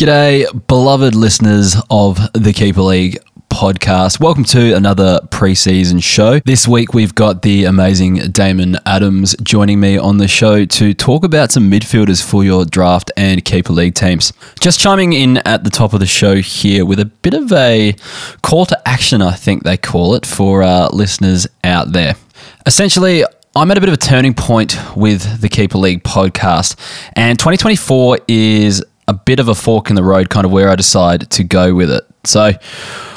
G'day, beloved listeners of the Keeper League podcast. Welcome to another preseason show. This week we've got the amazing Damon Adams joining me on the show to talk about some midfielders for your draft and Keeper League teams. Just chiming in at the top of the show here with a bit of a call to action, I think they call it, for listeners out there. Essentially, I'm at a bit of a turning point with the Keeper League podcast, and 2024 is a bit of a fork in the road, kind of where I decide to go with it. So,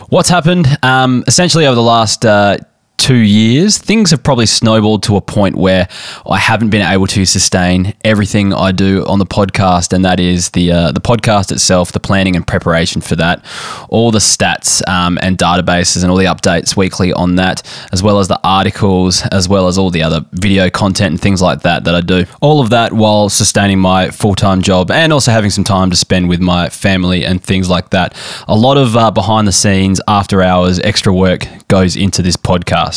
what's happened? Um, essentially, over the last uh, two years, things have probably snowballed to a point where I haven't been able to sustain everything I do on the podcast, and that is the uh, the podcast itself, the planning and preparation for that, all the stats um, and databases, and all the updates weekly on that, as well as the articles, as well as all the other video content and things like that that I do. All of that while sustaining my full time job and also having some time to spend with my family and things like that. A lot of uh, behind the scenes, after hours, extra work goes into this podcast.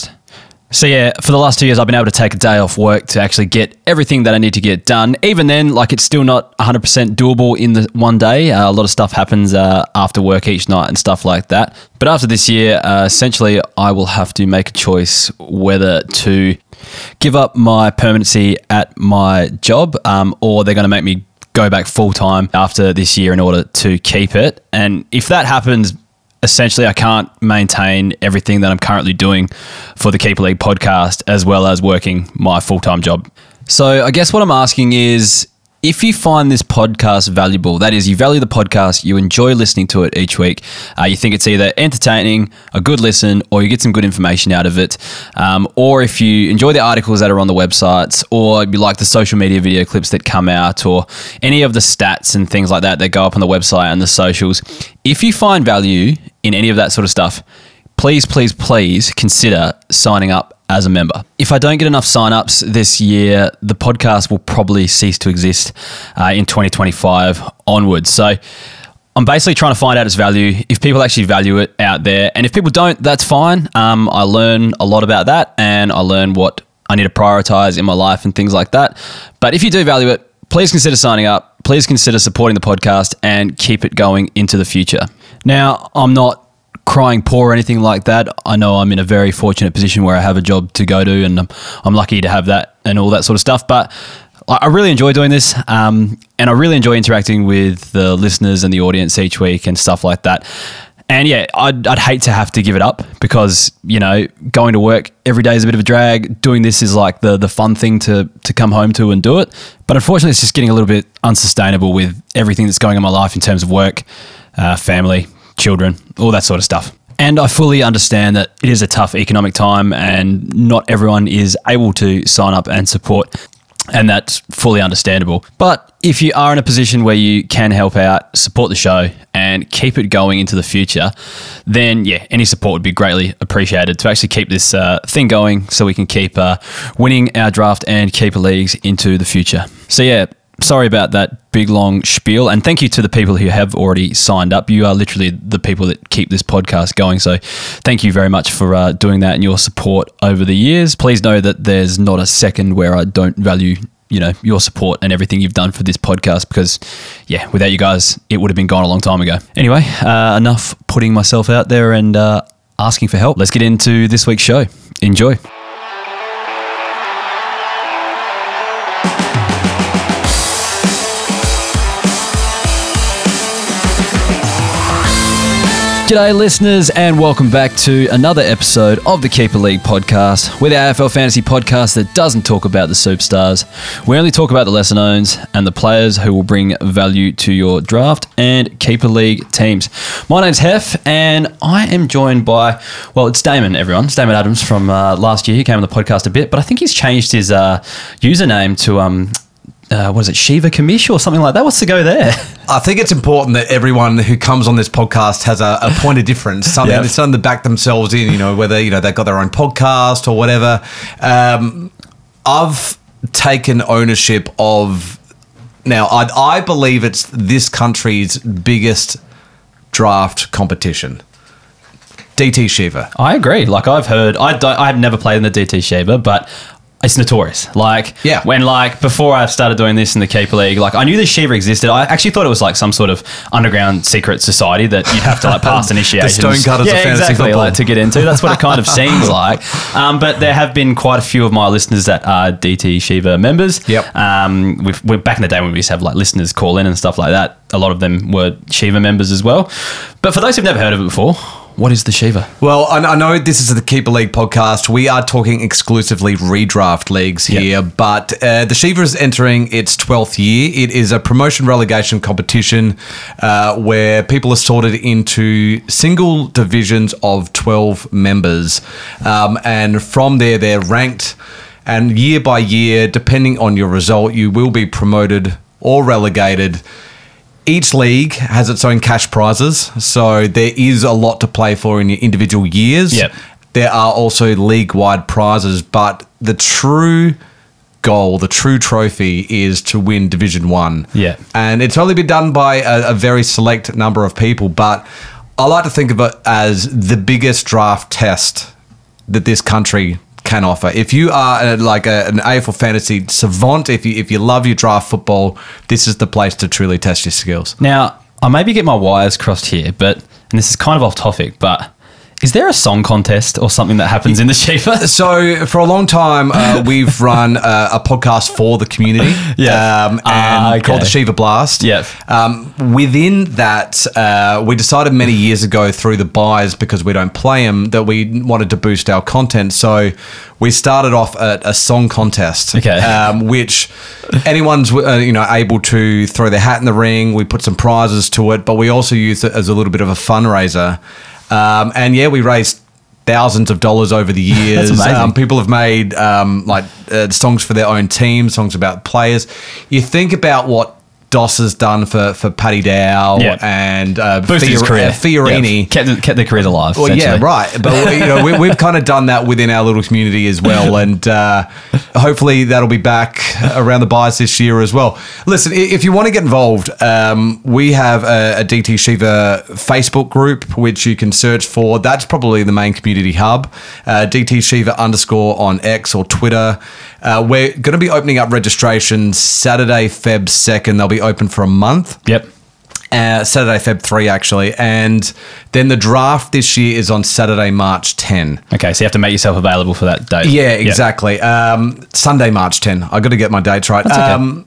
So yeah, for the last two years, I've been able to take a day off work to actually get everything that I need to get done. Even then, like it's still not 100% doable in the one day. Uh, a lot of stuff happens uh, after work each night and stuff like that. But after this year, uh, essentially, I will have to make a choice whether to give up my permanency at my job, um, or they're going to make me go back full time after this year in order to keep it. And if that happens, essentially I can't maintain everything that I'm currently doing for the Keeper League podcast as well as working my full time job. So I guess what I'm asking is if you find this podcast valuable, that is, you value the podcast, you enjoy listening to it each week, uh, you think it's either entertaining, a good listen, or you get some good information out of it, um, or if you enjoy the articles that are on the websites, or you like the social media video clips that come out, or any of the stats and things like that that go up on the website and the socials, if you find value in any of that sort of stuff, please, please, please consider signing up as a member. If I don't get enough signups this year, the podcast will probably cease to exist uh, in 2025 onwards. So I'm basically trying to find out its value. If people actually value it out there, and if people don't, that's fine. Um, I learn a lot about that, and I learn what I need to prioritize in my life and things like that. But if you do value it, please consider signing up. Please consider supporting the podcast and keep it going into the future. Now, I'm not crying poor or anything like that. I know I'm in a very fortunate position where I have a job to go to, and I'm, I'm lucky to have that and all that sort of stuff. But I really enjoy doing this, um, and I really enjoy interacting with the listeners and the audience each week and stuff like that. And yeah, I'd, I'd hate to have to give it up because you know going to work every day is a bit of a drag. Doing this is like the the fun thing to to come home to and do it. But unfortunately, it's just getting a little bit unsustainable with everything that's going on in my life in terms of work, uh, family, children, all that sort of stuff. And I fully understand that it is a tough economic time and not everyone is able to sign up and support. And that's fully understandable. But if you are in a position where you can help out, support the show, and keep it going into the future, then yeah, any support would be greatly appreciated to actually keep this uh, thing going so we can keep uh, winning our draft and keeper leagues into the future. So yeah, sorry about that big long spiel and thank you to the people who have already signed up. You are literally the people that keep this podcast going so thank you very much for uh, doing that and your support over the years. Please know that there's not a second where i don't value you know your support and everything you've done for this podcast because yeah without you guys it would have been gone a long time ago. Anyway uh, enough putting myself out there and uh, asking for help. Let's get into this week's show. Enjoy G'day, listeners, and welcome back to another episode of the Keeper League podcast. We're the AFL fantasy podcast that doesn't talk about the superstars. We only talk about the lesser knowns and the players who will bring value to your draft and Keeper League teams. My name's Hef, and I am joined by, well, it's Damon, everyone. It's Damon Adams from uh, last year. He came on the podcast a bit, but I think he's changed his uh, username to um, uh, what is it, Shiva Kamish or something like that? What's the go there? I think it's important that everyone who comes on this podcast has a, a point of difference, something, Yep. something to back themselves in, you know, whether, you know, they've got their own podcast or whatever. Um, I've taken ownership of, now, I, I believe it's this country's biggest draft competition. DT Shiva. I agree. Like I've heard, I I've never played in the DT Shiva, but it's notorious. Like Yeah. when like before I started doing this in the Keeper League, like I knew the Shiva existed. I actually thought it was like some sort of underground secret society that you'd have to like pass initiation. Stonecutters of yeah, exactly, football. like to get into. That's what it kind of seems like. Um, but there have been quite a few of my listeners that are DT Shiva members. Yep. Um, we've, we're back in the day when we used to have like listeners call in and stuff like that. A lot of them were Shiva members as well. But for those who've never heard of it before, what is the Shiva? Well, I, I know this is the Keeper League podcast. We are talking exclusively redraft leagues Yep. here, but uh, the Shiva is entering its 12th year. It is a promotion relegation competition uh, where people are sorted into single divisions of 12 members. Um, and from there, they're ranked. And year by year, depending on your result, you will be promoted or relegated each league has its own cash prizes, so there is a lot to play for in your individual years. Yep. There are also league wide prizes, but the true goal, the true trophy is to win Division One. Yeah. And it's only been done by a, a very select number of people, but I like to think of it as the biggest draft test that this country can offer. If you are uh like a, an AFL fantasy savant, if you if you love your draft football, this is the place to truly test your skills. Now, I maybe get my wires crossed here, but and this is kind of off topic, but is there a song contest or something that happens in the Shiva? So for a long time, uh, we've run uh, a podcast for the community, Yeah. um, and Ah, okay. called the Shiva Blast. Yep. Um, within that, uh, we decided many years ago through the buys because we don't play them that we wanted to boost our content. So we started off at a song contest, Okay. um, which anyone's uh, you know able to throw their hat in the ring. We put some prizes to it, but we also used it as a little bit of a fundraiser. Um, and yeah, we raised thousands of dollars over the years. Um, people have made um, like uh, songs for their own team, songs about players. You think about what Doss has done for for Paddy Dow Yeah. and uh, his Fior- career. uh, Fiorini. Yeah, kept, kept their careers alive. Well, yeah, right. But you know, we, we've kind of done that within our little community as well, and uh, hopefully that'll be back around the buys this year as well. Listen, if you want to get involved, um, we have a, a DT Shiva Facebook group which you can search for. That's probably the main community hub. Uh, DT Shiva underscore on X or Twitter. Uh, we're going to be opening up registrations Saturday, Feb second. They'll be open for a month Yep. uh, Saturday, Feb 3, actually. And then the draft this year is on Saturday, March 10. Okay, so you have to make yourself available for that date. Yeah, exactly. Um, Sunday, March 10. i got to get my dates right. okay. Um,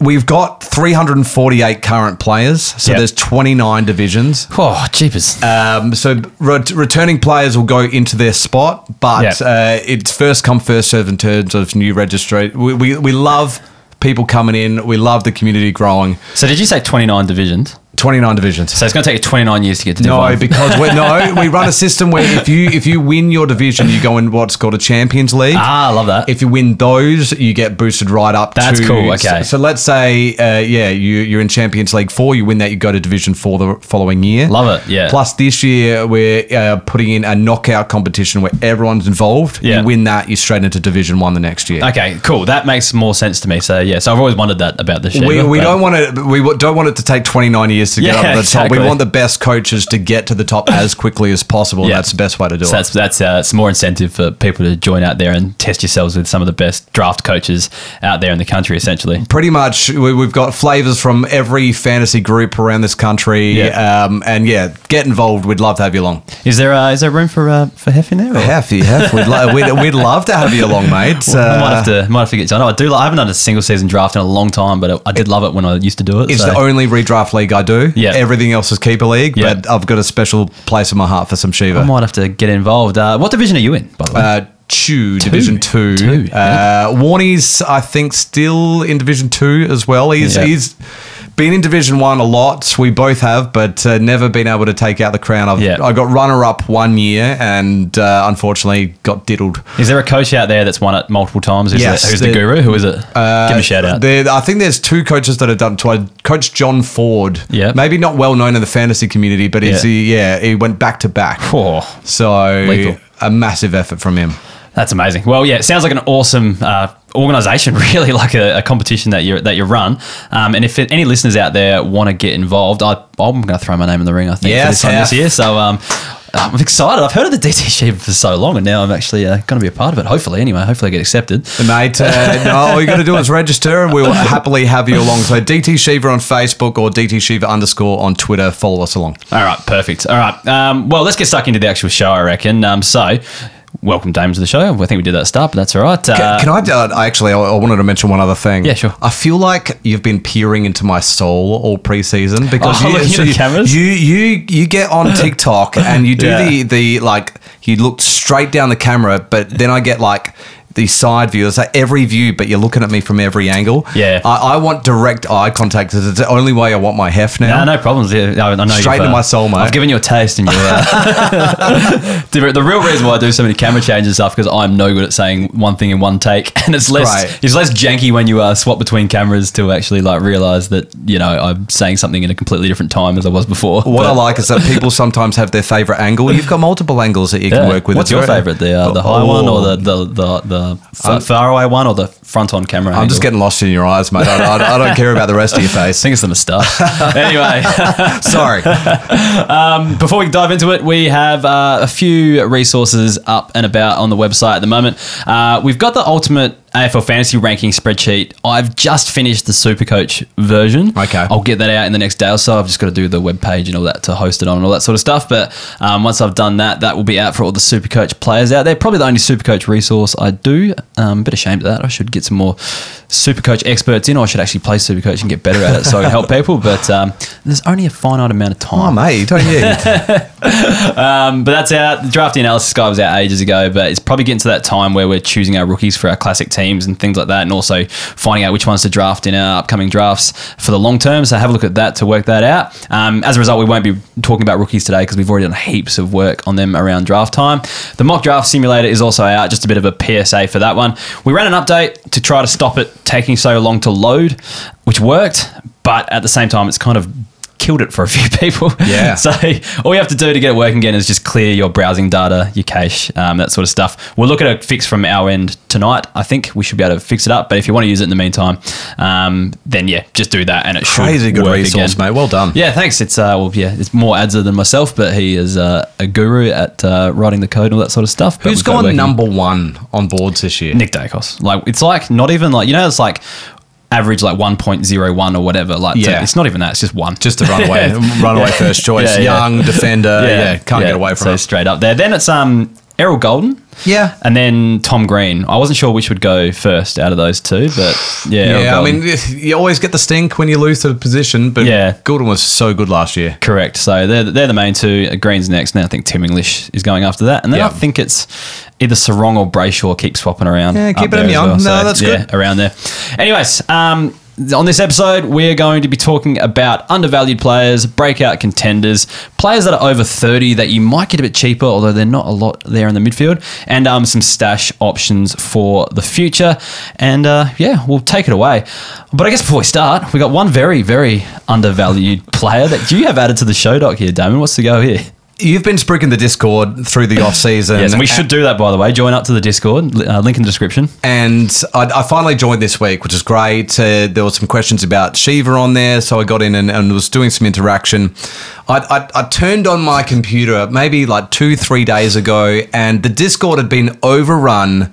we've got 348 current players. So Yep. there's 29 divisions. Oh, jeepers. Um, so re- returning players will go into their spot, but Yep. uh, it's first come, first serve in terms of new registrate. We, we, we love people coming in. We love the community growing. so did you say 29 divisions? 29 divisions. So it's going to take you 29 years to get to Div No, 1. because we no, we run a system where if you if you win your division, you go in what's called a Champions League. Ah, I love that. If you win those, you get boosted right up. That's to, cool, okay. So, so let's say, uh, yeah, you you're in Champions League four. You win that, you go to Division four the following year. Love it, yeah. Plus, this year we're uh, putting in a knockout competition where everyone's involved. Yeah. You win that, you straight into Division one the next year. Okay, cool. That makes more sense to me. So yeah, so I've always wondered that about the Shiva. We, we don't want to we don't want it to take 29 years to get Yeah, up to the top. exactly. We want the best coaches to get to the top as quickly as possible. Yeah. That's the best way to do So it. that's that's uh, it's more incentive for people to join out there and test yourselves with some of the best draft coaches out there in the country. Essentially, Pretty much, we- we've got flavors from every fantasy group around this country, Yeah. um, and yeah, get involved. We'd love to have you along. is there uh, is there room for uh, for Hef in there? or- Hef, Hef, we'd, lo- we'd, we'd love to have you along, mate. I might Uh, have to might have to get. I know I do. I haven't done a single season draft in a long time, but I did love it when I used to do it. it's so- the only redraft league I do. Yeah. Everything else is keeper league, Yeah. but I've got a special place in my heart for some Shiva. I might have to get involved. Uh, what division are you in, by the way? Uh, Chew, Division Two. Two, Uh, Warney's, I think, still in Division Two as well. He's Yeah. he's been in Division One a lot. We both have, but uh, never been able to take out the crown. I've, Yeah. I got runner up one year, and uh, unfortunately got diddled. is there a coach out there that's won it multiple times? Who's, Yes, the, who's the guru? Who is it? Give him a shout out. There, I think there's two coaches that have done it. twice. Coach John Ford. Yeah. Maybe not well known in the fantasy community, but he's Yeah. he, yeah, he went back to back. Oh, So Lethal. a massive effort from him. That's amazing. Well, yeah, it sounds like an awesome uh, organization, really, like a, a, competition that you that you run. Um, and if any listeners out there want to get involved, I, am going to throw my name in the ring. I think yes, for this, time this year. So um, I'm excited. I've heard of the DT Shiva for so long, and now I'm actually uh, going to be a part of it. Hopefully, anyway. Hopefully, I get accepted. Mate, uh, no, all you got to do is register, and we'll happily have you along. So DT Shiva on Facebook or DT Shiva underscore on Twitter. Follow us along. All right, perfect. All right. Um, well, let's get stuck into the actual show. I reckon. Um, so welcome Dame to the show. I think we did that start, but that's all right. Uh, can, can, I uh, actually? I, I, wanted to mention one other thing. Yeah, sure. I feel like you've been peering into my soul all preseason because oh, you, so you, cameras? you you you get on TikTok and you do yeah. the the like you look straight down the camera, but then I get like these side view. views, like every view, but you're looking at me from every angle. Yeah. I, I want direct eye contact. Because it's the only way I want my heft now. No, no problems. Yeah, I, I know Straight into uh, my soul, mate. I've given you a taste, and you. Uh, the, the, real reason why I do so many camera changes and stuff because I'm no good at saying one thing in one take, and it's less right. it's less janky when you uh, swap between cameras to actually like realize that you know I'm saying something in a completely different time as I was before. What but, I like is that people sometimes have their favorite angle. You've got multiple angles that you yeah. can work with. What's your favorite? The uh, the high oh. one or the the the, the far away one or the front on camera? I'm angle? just getting lost in your eyes, mate. I, I, I, don't care about the rest of your face. I think it's the moustache. anyway, sorry. Um, before we dive into it, we have uh, a few resources up and about on the website at the moment. Uh, we've got the ultimate AFL fantasy ranking spreadsheet. I've just finished the Supercoach version. Okay. I'll get that out in the next day or so. I've just got to do the web page and all that to host it on and all that sort of stuff. But um, once I've done that, that will be out for all the Supercoach players out there. Probably the only Supercoach resource I do. Um, a bit ashamed of that. I should get some more Supercoach experts in, or I should actually play Supercoach and get better at it so I can help people. But um, there's only a finite amount of time. Oh, mate, don't you? um, but that's out. The drafting analysis guy was out ages ago, but it's probably getting to that time where we're choosing our rookies for our classic teams and things like that, and also finding out which ones to draft in our upcoming drafts for the long term. So have a look at that to work that out. Um, as a result, we won't be talking about rookies today because we've already done heaps of work on them around draft time. The mock draft simulator is also out, just a bit of a PSA for that one. We ran an update to try to stop it taking so long to load, which worked, but at the same time, it's kind of killed it for a few people. Yeah. so all you have to do to get it working again is just clear your browsing data, your cache, um, that sort of stuff. We'll look at a fix from our end tonight. I think we should be able to fix it up. But if you want to use it in the meantime, um, then yeah, just do that, and it Crazy should good work resource, again. mate. Well done. Yeah, thanks. It's uh, well, yeah, it's more Adza than myself, but he is uh, a guru at uh, writing the code and all that sort of stuff. But Who's gone number one on boards this year? Nick Daicos. Like it's like not even like you know it's like average like 1.01 or whatever. Like, yeah. it's not even that. It's just one. Just a runaway, runaway yeah. first choice. Yeah, Young defender. Yeah, can't get away from so it. straight up there. Then it's um Errol Gulden. Yeah. And then Tom Green. I wasn't sure which would go first out of those two, but yeah. Yeah, I mean, you always get the stink when you lose the position, but yeah. Gulden was so good last year. Correct. So they're, they're the main two. Green's next. Now I think Tim English is going after that. And then I think it's either Serong or Brayshaw keep swapping around. Yeah, keep it young. Well. No, so, that's yeah, good. Around there. Anyways, um, on this episode, we're going to be talking about undervalued players, breakout contenders, players that are over 30 that you might get a bit cheaper, although they're not a lot there in the midfield, and um, some stash options for the future. And uh, yeah, we'll take it away. But I guess before we start, we got one very, very undervalued player that you have added to the show doc here, Damon. What's the go here? You've been spruiking the Discord through the off season. yes, and we should do that by the way. Join up to the Discord. Uh, link in the description. And I, I finally joined this week, which is great. Uh, there were some questions about Shiva on there, so I got in and, and was doing some interaction. I, I, I turned on my computer maybe like two, three days ago, and the Discord had been overrun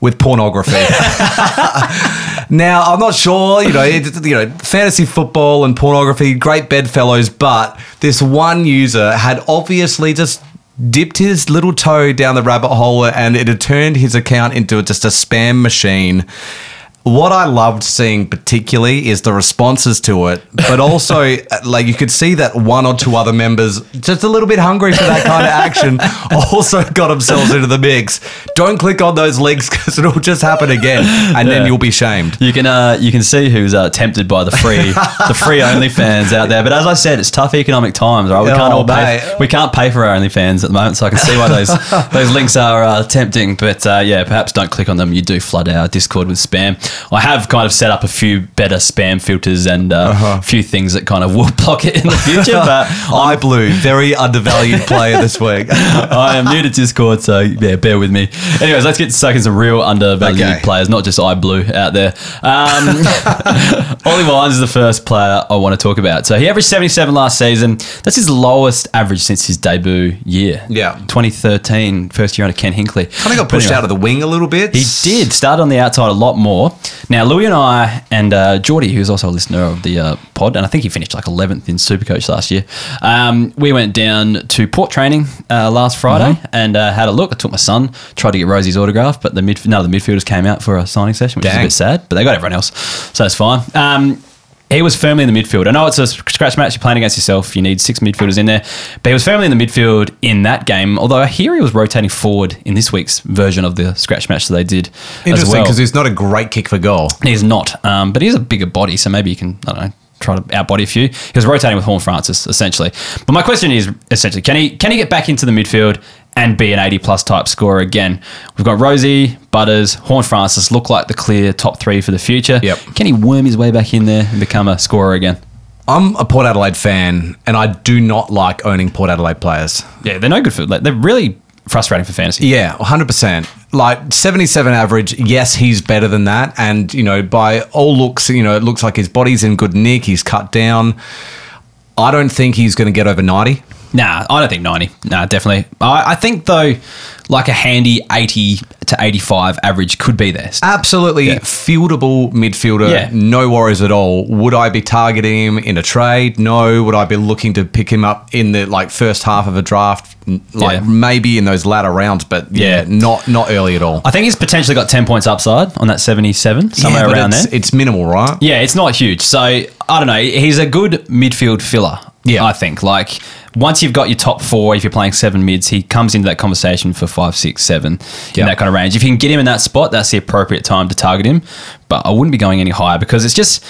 with pornography. now, I'm not sure, you know, it, you know, fantasy football and pornography, great bedfellows, but this one user had obviously just dipped his little toe down the rabbit hole and it had turned his account into just a spam machine what I loved seeing particularly is the responses to it, but also like you could see that one or two other members just a little bit hungry for that kind of action also got themselves into the mix. Don't click on those links because it'll just happen again, and yeah. then you'll be shamed. You can uh, you can see who's uh, tempted by the free the free OnlyFans out there. But as I said, it's tough economic times, right? We can't oh, all pay we can't pay for our OnlyFans at the moment, so I can see why those those links are uh, tempting. But uh, yeah, perhaps don't click on them. You do flood our Discord with spam. I have kind of set up a few better spam filters and uh, Uh-huh. a few things that kind of will block it in the future. But I blue, very undervalued player this week. I am new to Discord, so yeah, bear with me. Anyways, let's get stuck in some real undervalued Okay. players, not just iBlue out there. Um, Ollie Wines is the first player I want to talk about. So he averaged 77 last season. That's his lowest average since his debut year. Yeah. 2013, first year under Ken Hinkley. Kind of got pushed out of the wing a little bit. He did start on the outside a lot more. Now, Louis and I and uh, Geordie, who's also a listener of the uh, pod, and I think he finished like 11th in Supercoach last year. Um, we went down to port training uh, last Friday and uh, had a look. I took my son, tried to get Rosie's autograph, but the mid- none of the midfielders came out for a signing session, which is a bit sad. But they got everyone else, so that's fine. Um, he was firmly in the midfield. I know it's a scratch match. You're playing against yourself. You need six midfielders in there. But he was firmly in the midfield in that game. Although I hear he was rotating forward in this week's version of the scratch match that they did. Interesting well. because he's not a great kick for goal. He's not, um, but he's a bigger body, so maybe you can, I don't know, try to outbody a few. He was rotating with Horne-Francis, essentially. But my question is essentially, can he can he get back into the midfield and be an 80 plus type scorer again? We've got Rosie, Butters, Horne-Francis look like the clear top three for the future. Yep. Can he worm his way back in there and become a scorer again? I'm a Port Adelaide fan, and I do not like owning Port Adelaide players. Yeah, they're no good for like, they're really frustrating for fantasy. Yeah, 100%. Like 77 average, yes, he's better than that. And, you know, by all looks, you know, it looks like his body's in good nick. He's cut down. I don't think he's going to get over 90. Nah, I don't think 90. Nah, definitely. I, I think, though, like a handy 80 to 85 average could be there. Absolutely Yeah. fieldable midfielder. Yeah. No worries at all. Would I be targeting him in a trade? No. Would I be looking to pick him up in the like first half of a draft? Like Yeah. maybe in those latter rounds, but yeah, not not early at all. I think he's potentially got 10 points upside on that 77, somewhere around it's, there. It's minimal, right? Yeah, it's not huge. So I don't know. He's a good midfield filler. Yeah. I think. Like once you've got your top four, if you're playing seven mids, he comes into that conversation for five, six, seven Yeah. in that kind of range. If you can get him in that spot, that's the appropriate time to target him. But I wouldn't be going any higher because it's just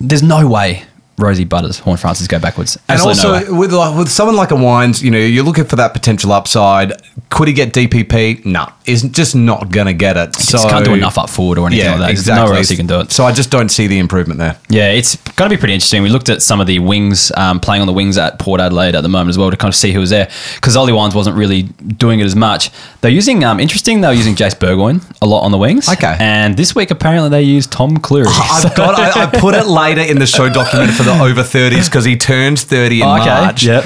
there's no way Rosie Butters, Horne-Francis go backwards. And Absolutely no also way. with like, with someone like a Wines, you know, you're looking for that potential upside. Could he get DPP? No, is just not going to get it. He just can't do enough up forward or anything Yeah, like that. There's exactly. nowhere else he can do it. So I just don't see the improvement there. Yeah, it's going to be pretty interesting. We looked at some of the wings, um, playing on the wings at Port Adelaide at the moment as well to kind of see who was there because Ollie Wines wasn't really doing it as much. They're using, um, interesting, they were using Jase Burgoyne a lot on the wings. Okay. And this week, apparently, they used Tom Clurey. I've got. I, I put it later in the show document for the over 30s because he turns 30 in Oh, okay. March. Yep.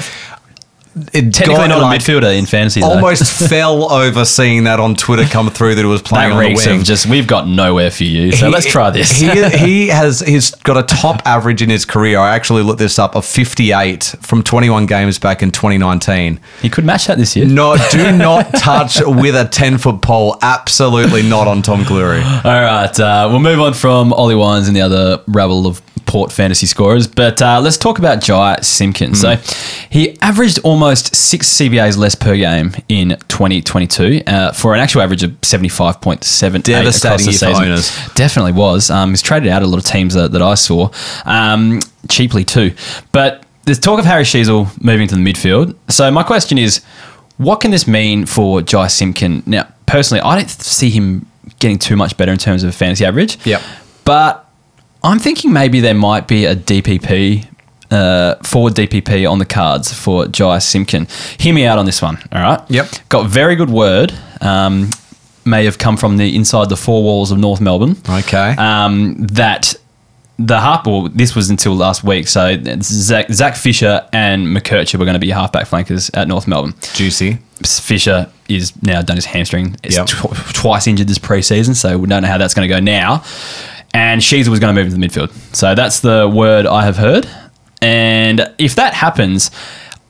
It Technically got, not like, a midfielder in fantasy, though. Almost fell over seeing that on Twitter come through that it was playing That on the wing. of just, we've got nowhere for you. So He- let's try this. he, he has he's got a top average in his career. I actually looked this up of 58 from 21 games back in 2019. he could match that this year. No, do not touch with a 10 foot pole. Absolutely not on Tom Clurey. All right, uh, we'll move on from Ollie Wines and the other rabble of Port fantasy scorers, but uh, let's talk about Jy Simpkin. So he averaged almost six CBAs less per game in 2022 uh, for an actual average of 75.7 Devastating year for owners. Definitely was. Um, he's traded out a lot of teams that, that I saw um, cheaply too. But there's talk of Harry Sheezel moving to the midfield. So my question is, what can this mean for Jy Simpkin? Now, personally, I don't see him getting too much better in terms of fantasy average. Yep. But I'm thinking maybe there might be a DPP. Uh, forward DPP on the cards for Jy Simpkin. Hear me out on this one, all right? Yep. Got very good word. Um, may have come from the inside the four walls of North Melbourne Okay. um, that the half. Well, this was until last week. So Zach, Zach Fisher and McKercher were going to be halfback flankers at North Melbourne. Juicy. Fisher is now done his hamstring. It's Yep. tw- twice injured this preseason, so we don't know how that's going to go now. And Sheezel was going to move into the midfield. So that's the word I have heard. And if that happens,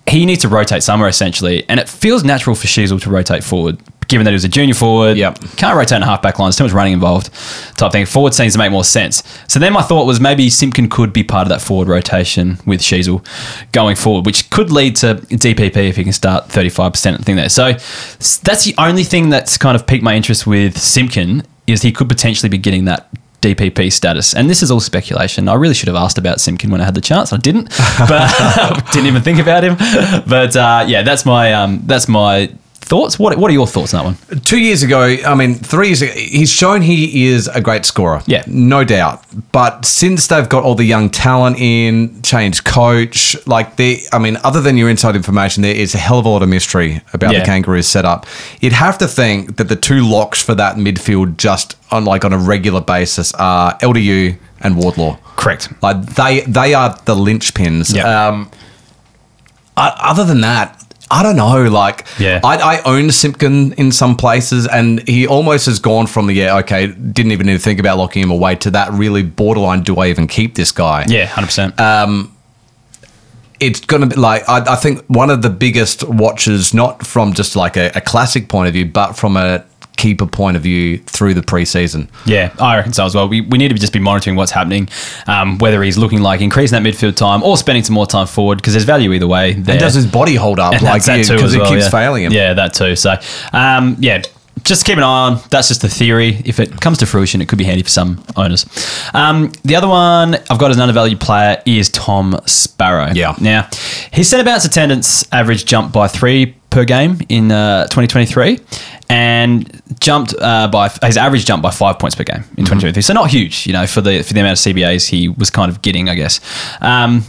he needs to rotate somewhere essentially. And it feels natural for Sheezel to rotate forward, given that he was a junior forward. Yep. Can't rotate in a halfback line. There's too much running involved, type thing. Forward seems to make more sense. So then my thought was maybe Simpkin could be part of that forward rotation with Sheezel going forward, which could lead to DPP if he can start 35% thing there. So that's the only thing that's kind of piqued my interest with Simpkin is he could potentially be getting that DPP status. And this is all speculation. I really should have asked about Simpkin when I had the chance. I didn't, but didn't even think about him. But uh, yeah, that's my um, that's my thoughts? What What are your thoughts on that one? Two years ago, I mean, three years ago, he's shown he is a great scorer. Yeah. No doubt. But since they've got all the young talent in, changed coach, like they, I mean, other than your inside information, there is a hell of a lot of mystery about Yeah. the Kangaroos setup. You'd have to think that the two locks for that midfield just on like on a regular basis are LDU and Wardlaw. Correct. Like they they are the linchpins. Yeah. Um, other than that, I don't know. Like, Yeah. I, I own Simpkin in some places, and he almost has gone from the yeah, okay, didn't even need to think about locking him away to that really borderline. Do I even keep this guy? Yeah, hundred percent. Um, it's going to be like I, I think one of the biggest watches, not from just like a, a classic point of view, but from a keeper point of view through the preseason. Yeah, I reckon so as well. We, we need to just be monitoring what's happening, um, whether he's looking like increasing that midfield time or spending some more time forward because there's value either way. There. And does his body hold up? And like that too because as it well, keeps yeah. failing him. Yeah, that too. So, um, yeah, just keep an eye on. That's just the theory. If it comes to fruition, it could be handy for some owners. Um, the other one I've got as an undervalued player is Tom Sparrow. Yeah. Now, his centre bounce attendance average jumped by three per game in uh, 2023 and jumped uh, by his average jumped by five points per game in 2023 so not huge you know for the for the amount of CBAs he was kind of getting I guess um,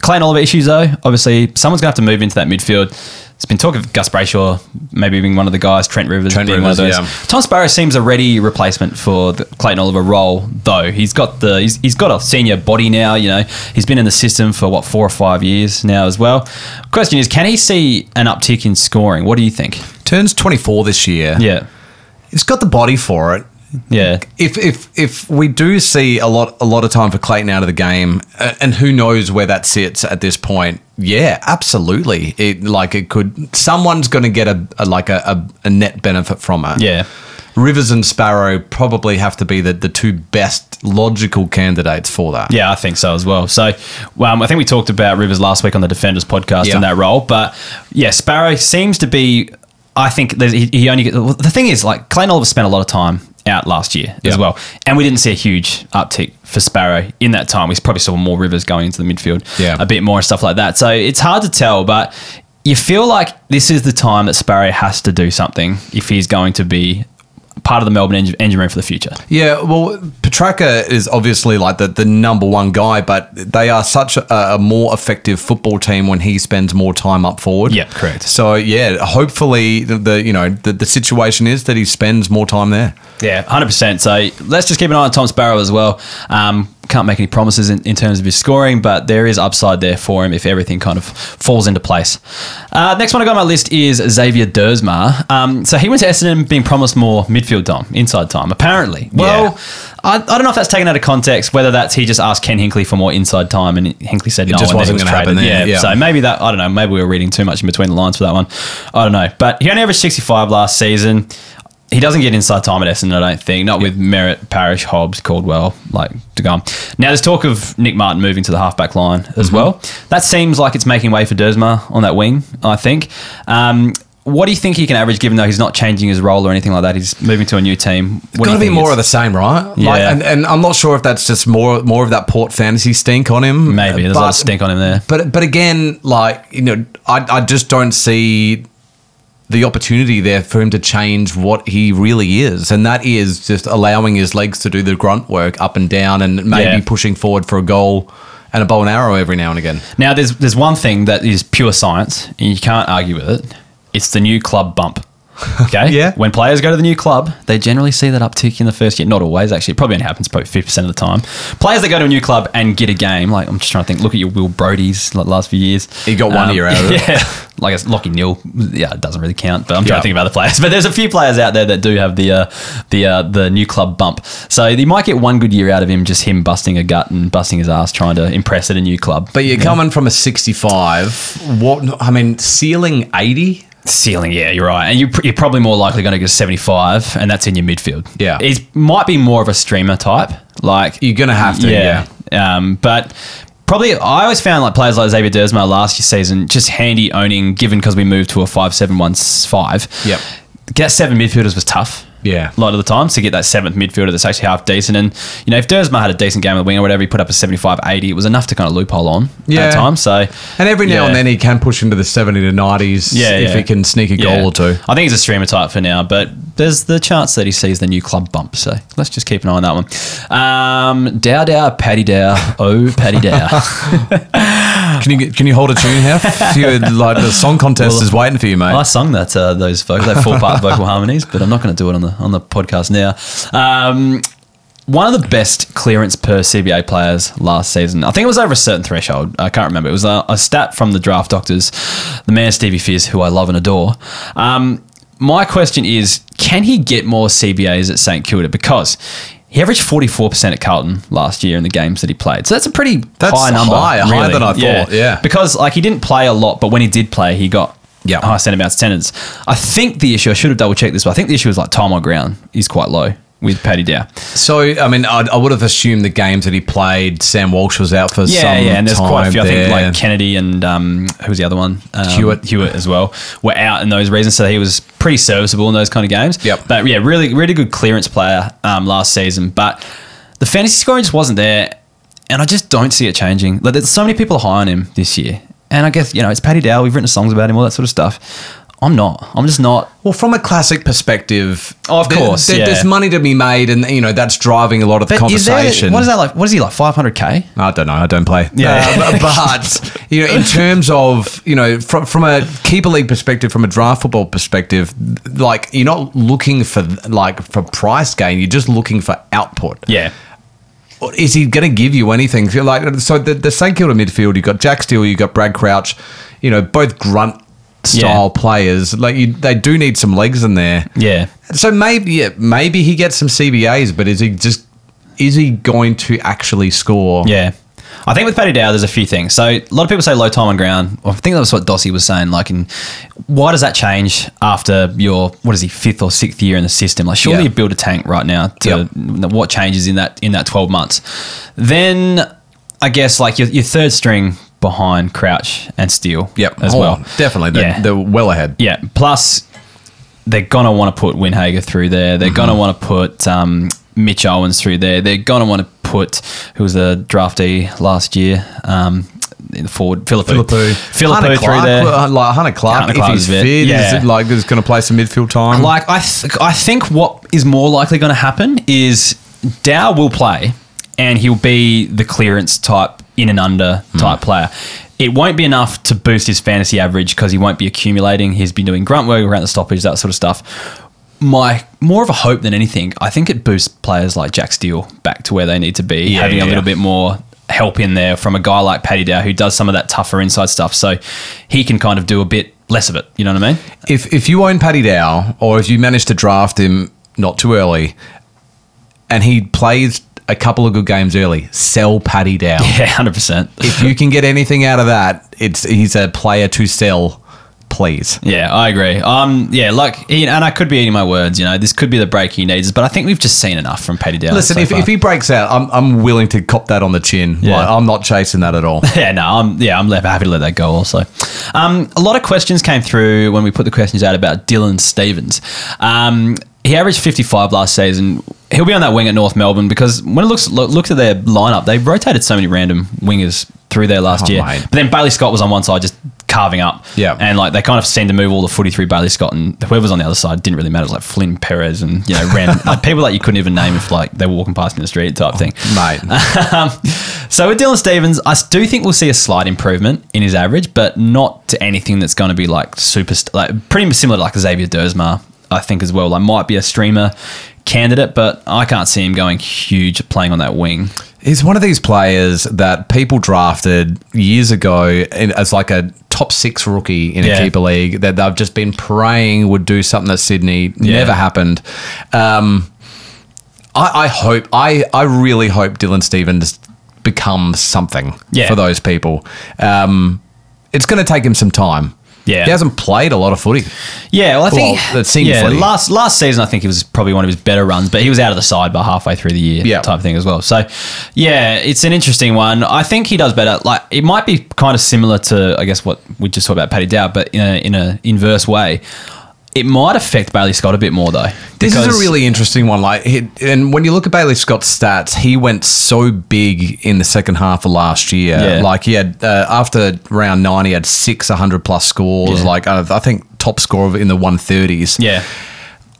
Clayton Oliver issues though. Obviously, someone's gonna have to move into that midfield. There's been talk of Gus Brayshaw maybe being one of the guys. Trent Rivers Trent being Rivers, one of those. yeah. Tom Sparrow seems a ready replacement for the Clayton Oliver role, though. He's got the he's, he's got a senior body now. You know, he's been in the system for what four or five years now as well. Question is, can he see an uptick in scoring? What do you think? Turns 24 this year. Yeah, he's got the body for it. Yeah, If if if we do see a lot a lot of time for Clayton out of the game, uh, and who knows where that sits at this point? Yeah, absolutely. It like it could. Someone's going to get a, a like a, a, a net benefit from it. yeah. Rivers and Sparrow probably have to be the, the two best logical candidates for that. Yeah, I think so as well. So, um, I think we talked about Rivers last week on the Defenders podcast Yeah. in that role. But yeah, Sparrow seems to be. I think he, he only. Get, the thing is, like Clayton Oliver spent a lot of time out last year Yeah. as well, and we didn't see a huge uptick for Sparrow in that time. We probably saw more Rivers going into the midfield, Yeah. a bit more and stuff like that. So it's hard to tell, but. You feel like this is the time that Sparrow has to do something if he's going to be part of the Melbourne engine, engine room for the future. Yeah, well, Petracca is obviously like the, the number one guy, but they are such a, a more effective football team when he spends more time up forward. Yeah, correct. So yeah, hopefully the, the you know the, the situation is that he spends more time there. Yeah, hundred percent. So let's just keep an eye on Tom Sparrow as well. Um, can't make any promises in, in terms of his scoring, but there is upside there for him if everything kind of falls into place. Uh, next one I got on my list is Xavier Duursma. Um, so he went to Essendon being promised more midfield time, inside time, apparently. Well, I, I don't know if that's taken out of context, whether that's he just asked Ken Hinkley for more inside time and Hinkley said no. just wasn't gonna happen traded. there, yeah. So maybe that, I don't know, maybe we were reading too much in between the lines for that one. I don't know. But he only averaged 65 last season. He doesn't get inside time at Essendon, I don't think. Not with Merrett, Parrish, Hobbs, Caldwell, like on. Now there's talk of Nick Martin moving to the halfback line Mm-hmm. as well. That seems like it's making way for Duursma on that wing. I think. Um, what do you think he can average, given though he's not changing his role or anything like that? He's moving to a new team. What Got to be more of the same, right? Like, Yeah. and, and I'm not sure if that's just more more of that Port fantasy stink on him. Maybe there's a lot of stink on him there. But but again, like you know, I I just don't see the opportunity there for him to change what he really is, and that is just allowing his legs to do the grunt work up and down, and maybe Yeah. pushing forward for a goal and a bow and arrow every now and again. Now, there's there's one thing that is pure science, and you can't argue with it. It's the new club bump. Okay. Yeah. When players go to the new club, they generally see that uptick in the first year. Not always, actually. It probably only happens probably fifty percent of the time. Players that go to a new club and get a game, like I'm just trying to think. Look at your Will Brodie's like last few years. He got one year out of it. Yeah. Like it's Lachie Neale. Yeah, it doesn't really count. But I'm trying Yeah. to think of other players. But there's a few players out there that do have the uh, the uh, the new club bump. So you might get one good year out of him, just him busting a gut and busting his ass trying to impress at a new club. But you're coming from a 65. What I mean, ceiling 80. Ceiling, yeah, you're right. And you, you're probably more likely going to go 75, and that's in your midfield. Yeah. It might be more of a streamer type. Like, You're gonna have to, yeah. Um, but probably, I always found like players like Xavier Duursma last year season just handy owning, given because we moved to a 5 7 1 5. Yep. Get seven midfielders was tough. Yeah. a lot of the times to get that seventh midfielder that's actually half decent. And, you know, if Dersma had a decent game of the wing or whatever, he put up a 75 80, it was enough to kind of loophole on Yeah. at times. So, And every now Yeah. and then he can push into the 70 to 90s Yeah, if yeah. he can sneak a goal or two. I think he's a streamer type for now, but there's the chance that he sees the new club bump. So let's just keep an eye on that one. Um, Dow Dow, Paddy Dow, oh Paddy Dow. Can you can you hold a tune here? You, like the song contest Well, is waiting for you, mate. I sung that uh, those vocal, that four part vocal harmonies, but I'm not going to do it on the on the podcast now. Um, one of the best clearance per CBA players last season. I think it was over a certain threshold. I can't remember. It was a, a stat from the draft doctors, the man Stevie Fizz, who I love and adore. Um, my question is, can he get more CBAs at St Kilda? Because he averaged 44% at Carlton last year in the games that he played. So that's a pretty That's high number. high, higher really. than I thought, yeah. Because like he didn't play a lot, but when he did play, he got Yeah. high centre bounce attendance. I think the issue, I should have double checked this, but I think the issue is like time on ground is quite low with Paddy Dow. So, I mean, I, I would have assumed the games that he played, Sam Walsh was out for Yeah, some yeah, and there's quite a few. I think like Kennedy and um, who was the other one? Um, Hewett. Hewett as well were out in those reasons, so he was pretty serviceable in those kind of games. Yep. But yeah, really, really good clearance player um, last season, but the fantasy scoring just wasn't there, and I just don't see it changing. Like, there's so many people high on him this year, and I guess you know it's Paddy Dow. We've written songs about him, all that sort of stuff. I'm not. I'm just not. Well, from a classic perspective, Oh, of there- course, there- yeah. there's money to be made, and you know that's driving a lot of the But is there- conversation. what is that like? What is he like? 500k? I don't know. I don't play. Yeah. Uh, but you know, in terms of you know, from from a keeper league perspective, from a draft football perspective, like you're not looking for like for price gain. You're just looking for output. Yeah. Is he going to give you anything? So, Like so, the, the St Kilda midfield, you've got Jack Steele, you've got Brad Crouch, you know, both grunt style Yeah. players. Like you, they do need some legs in there. Yeah. So maybe yeah, maybe he gets some CBAs, but is he just is he going to actually score? Yeah. I think with Paddy Dow, there's a few things. So a lot of people say low time on ground. I think that was what Dossie was saying. Like, in why does that change after your what is he fifth or sixth year in the system? Like, surely Yeah. you build a tank right now. To what changes in that in that 12 months? Then I guess like your, your third string behind Crouch and Steele. Yep. as Oh, well. Definitely. They're, Yeah. they're well ahead. Yeah. Plus, they're gonna want to put Windhager through there. They're gonna Mm-hmm. want to put um, Mitch Owens through there. They're gonna want to put who was a draftee last year. Um, in the forward, Phillipou. Phillipou. Phillipou through Clark, there. uh, Like Hunter Clark, Hunter if he's is a bit- fit, yeah. is it like is going to play some midfield time. Like I, th- I think what is more likely going to happen is Dow will play, and he'll be the clearance type in and under Hmm. type player. It won't be enough to boost his fantasy average because he won't be accumulating. He's been doing grunt work around the stoppage, that sort of stuff. My more of a hope than anything, I think it boosts players like Jack Steele back to where they need to be, Yeah, having yeah, a little yeah. bit more help in there from a guy like Paddy Dow who does some of that tougher inside stuff. So he can kind of do a bit less of it. You know what I mean? if if you own Paddy Dow, or if you manage to draft him not too early, and he plays a couple of good games early, sell Paddy Dow. Yeah, hundred percent. if you can get anything out of that, it's he's a player to sell. Please. Yeah, I agree. Um, yeah, like, and I could be eating my words. You know, this could be the break he needs, but I think we've just seen enough from Paddy Down. Listen, so if, far. if he breaks out, I'm, I'm willing to cop that on the chin. Yeah. Like, I'm not chasing that at all. yeah, no, I'm yeah, I'm happy to let that go. Also, um, a lot of questions came through when we put the questions out about Dylan Stephens. Um, he averaged 55 last season. He'll be on that wing at North Melbourne because when it looks look, looked at their lineup, they rotated so many random wingers through there last Oh, year. mate. But then Bailey Scott was on one side just carving up. Yeah. and like they kind of seemed to move all the footy through Bailey Scott, and whoever's on the other side didn't really matter. It was like Flynn Perez and you know random like people that you couldn't even name if like they were walking past in the street type thing. Mate. Um, so with Dylan Stephens, I do think we'll see a slight improvement in his average, but not to anything that's going to be like super, st- like pretty similar to like Xavier Duursma, I think as well. Like might be a streamer candidate, but I can't see him going huge playing on that wing. He's one of these players that people drafted years ago as like a top six rookie in a keeper league that they've just been praying would do something that Sydney. Yeah. Never happened. Um, I, I hope, I, I really hope Dylan Stephens becomes something Yeah. for those people. Um, it's going to take him some time. Yeah. He hasn't played a lot of footy. Yeah, well, I think Well, the senior yeah, footy. last last season I think he was probably one of his better runs, but he was out of the side by halfway through the year, Yeah. type thing as well. So, yeah, it's an interesting one. I think he does better. Like it might be kind of similar to I guess what we just talked about Paddy Dow, but in a in a inverse way. It might affect Bailey Scott a bit more though. This is a really interesting one. Like, and when you look at Bailey Scott's stats, he went so big in the second half of last year. Yeah. Like, he had uh, after round nine, he had six 100 plus scores. Yeah. Like, uh, I think top score in the 130s. yeah.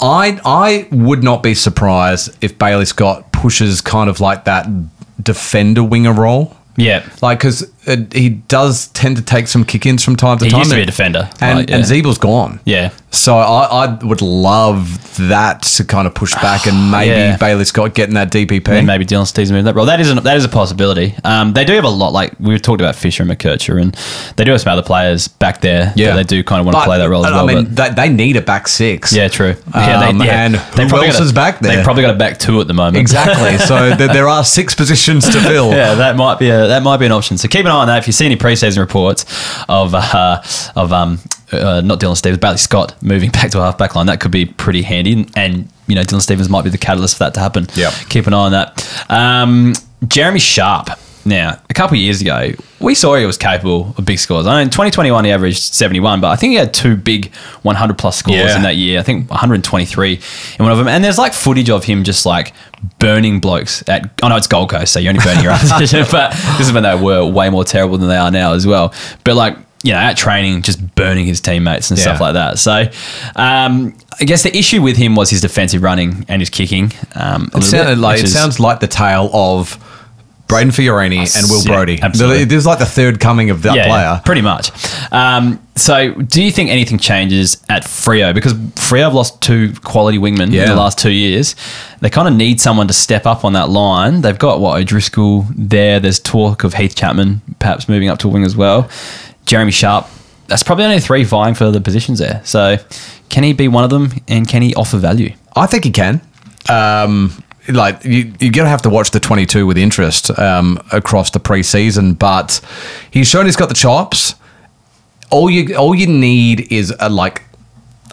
I I would not be surprised if Bailey Scott pushes kind of like that defender winger role. Yeah. Like, because he does tend to take some kick ins from time to He time. He used to be a and- defender. And, Like, yeah. and Ziebell's gone. Yeah. So I, I would love that to kind of push back and maybe Yeah. Bailey Scott getting that DPP. And maybe Dylan Stephens moving that role. That is a, that is a possibility. Um, they do have a lot. Like we talked about Fisher and McKercher, and they do have some other players back there. Yeah. they do kind of want to play that role as well, I mean, they, they need a back six. yeah, true. Yeah, Um, and who probably else got a- is back there? They've probably got a back two at the moment. Exactly. so th- there are six positions to fill. yeah, that might be a that might be an option. So keep an eye on that. If you see any preseason reports of uh, of um uh, not Dylan Stephens, Bailey Scott moving back to a half back line, that could be pretty handy. And, you know, Dylan Stephens might be the catalyst for that to happen. Yep. Keep an eye on that. Um, Jeremy Sharp. Now, a couple of years ago, we saw he was capable of big scores. I mean, in 2021, he averaged 71, but I think he had two big 100 plus scores Yeah. in that year. I think 123 in one of them. And there's like footage of him just like burning blokes at, I know it's Gold Coast, so you're only burning your opposition, but this is when they were way more terrible than they are now as well. But like, you know, at training, just burning his teammates and stuff like that. So, um, I guess the issue with him was his defensive running and his kicking. Um, It sounded bit, like it is- sounds like the tale of Brayden Fiorini and Will yeah, Brodie. absolutely. There's like the third coming of that yeah, player. pretty much. Um, so, do you think anything changes at Freo? Because Freo have lost two quality wingmen in the last two years. They kind of need someone to step up on that line. They've got what O'Driscoll there. There's talk of Heath Chapman perhaps moving up to a wing as well. Jeremy Sharp. That's probably only three vying for the positions there. So, can he be one of them? And can he offer value? I think he can. Um, like you, you're gonna have to watch the 22 with interest um, across the preseason, but he's shown he's got the chops. All you all you need is a, like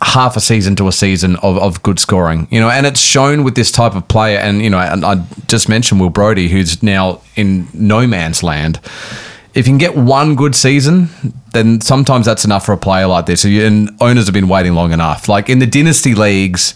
half a season to a season of, of good scoring, you know, and it's shown with this type of player. And you know, and I just mentioned Will Brodie, who's now in no man's land. If you can get one good season, then sometimes that's enough for a player like this. And owners have been waiting long enough. Like in the dynasty leagues,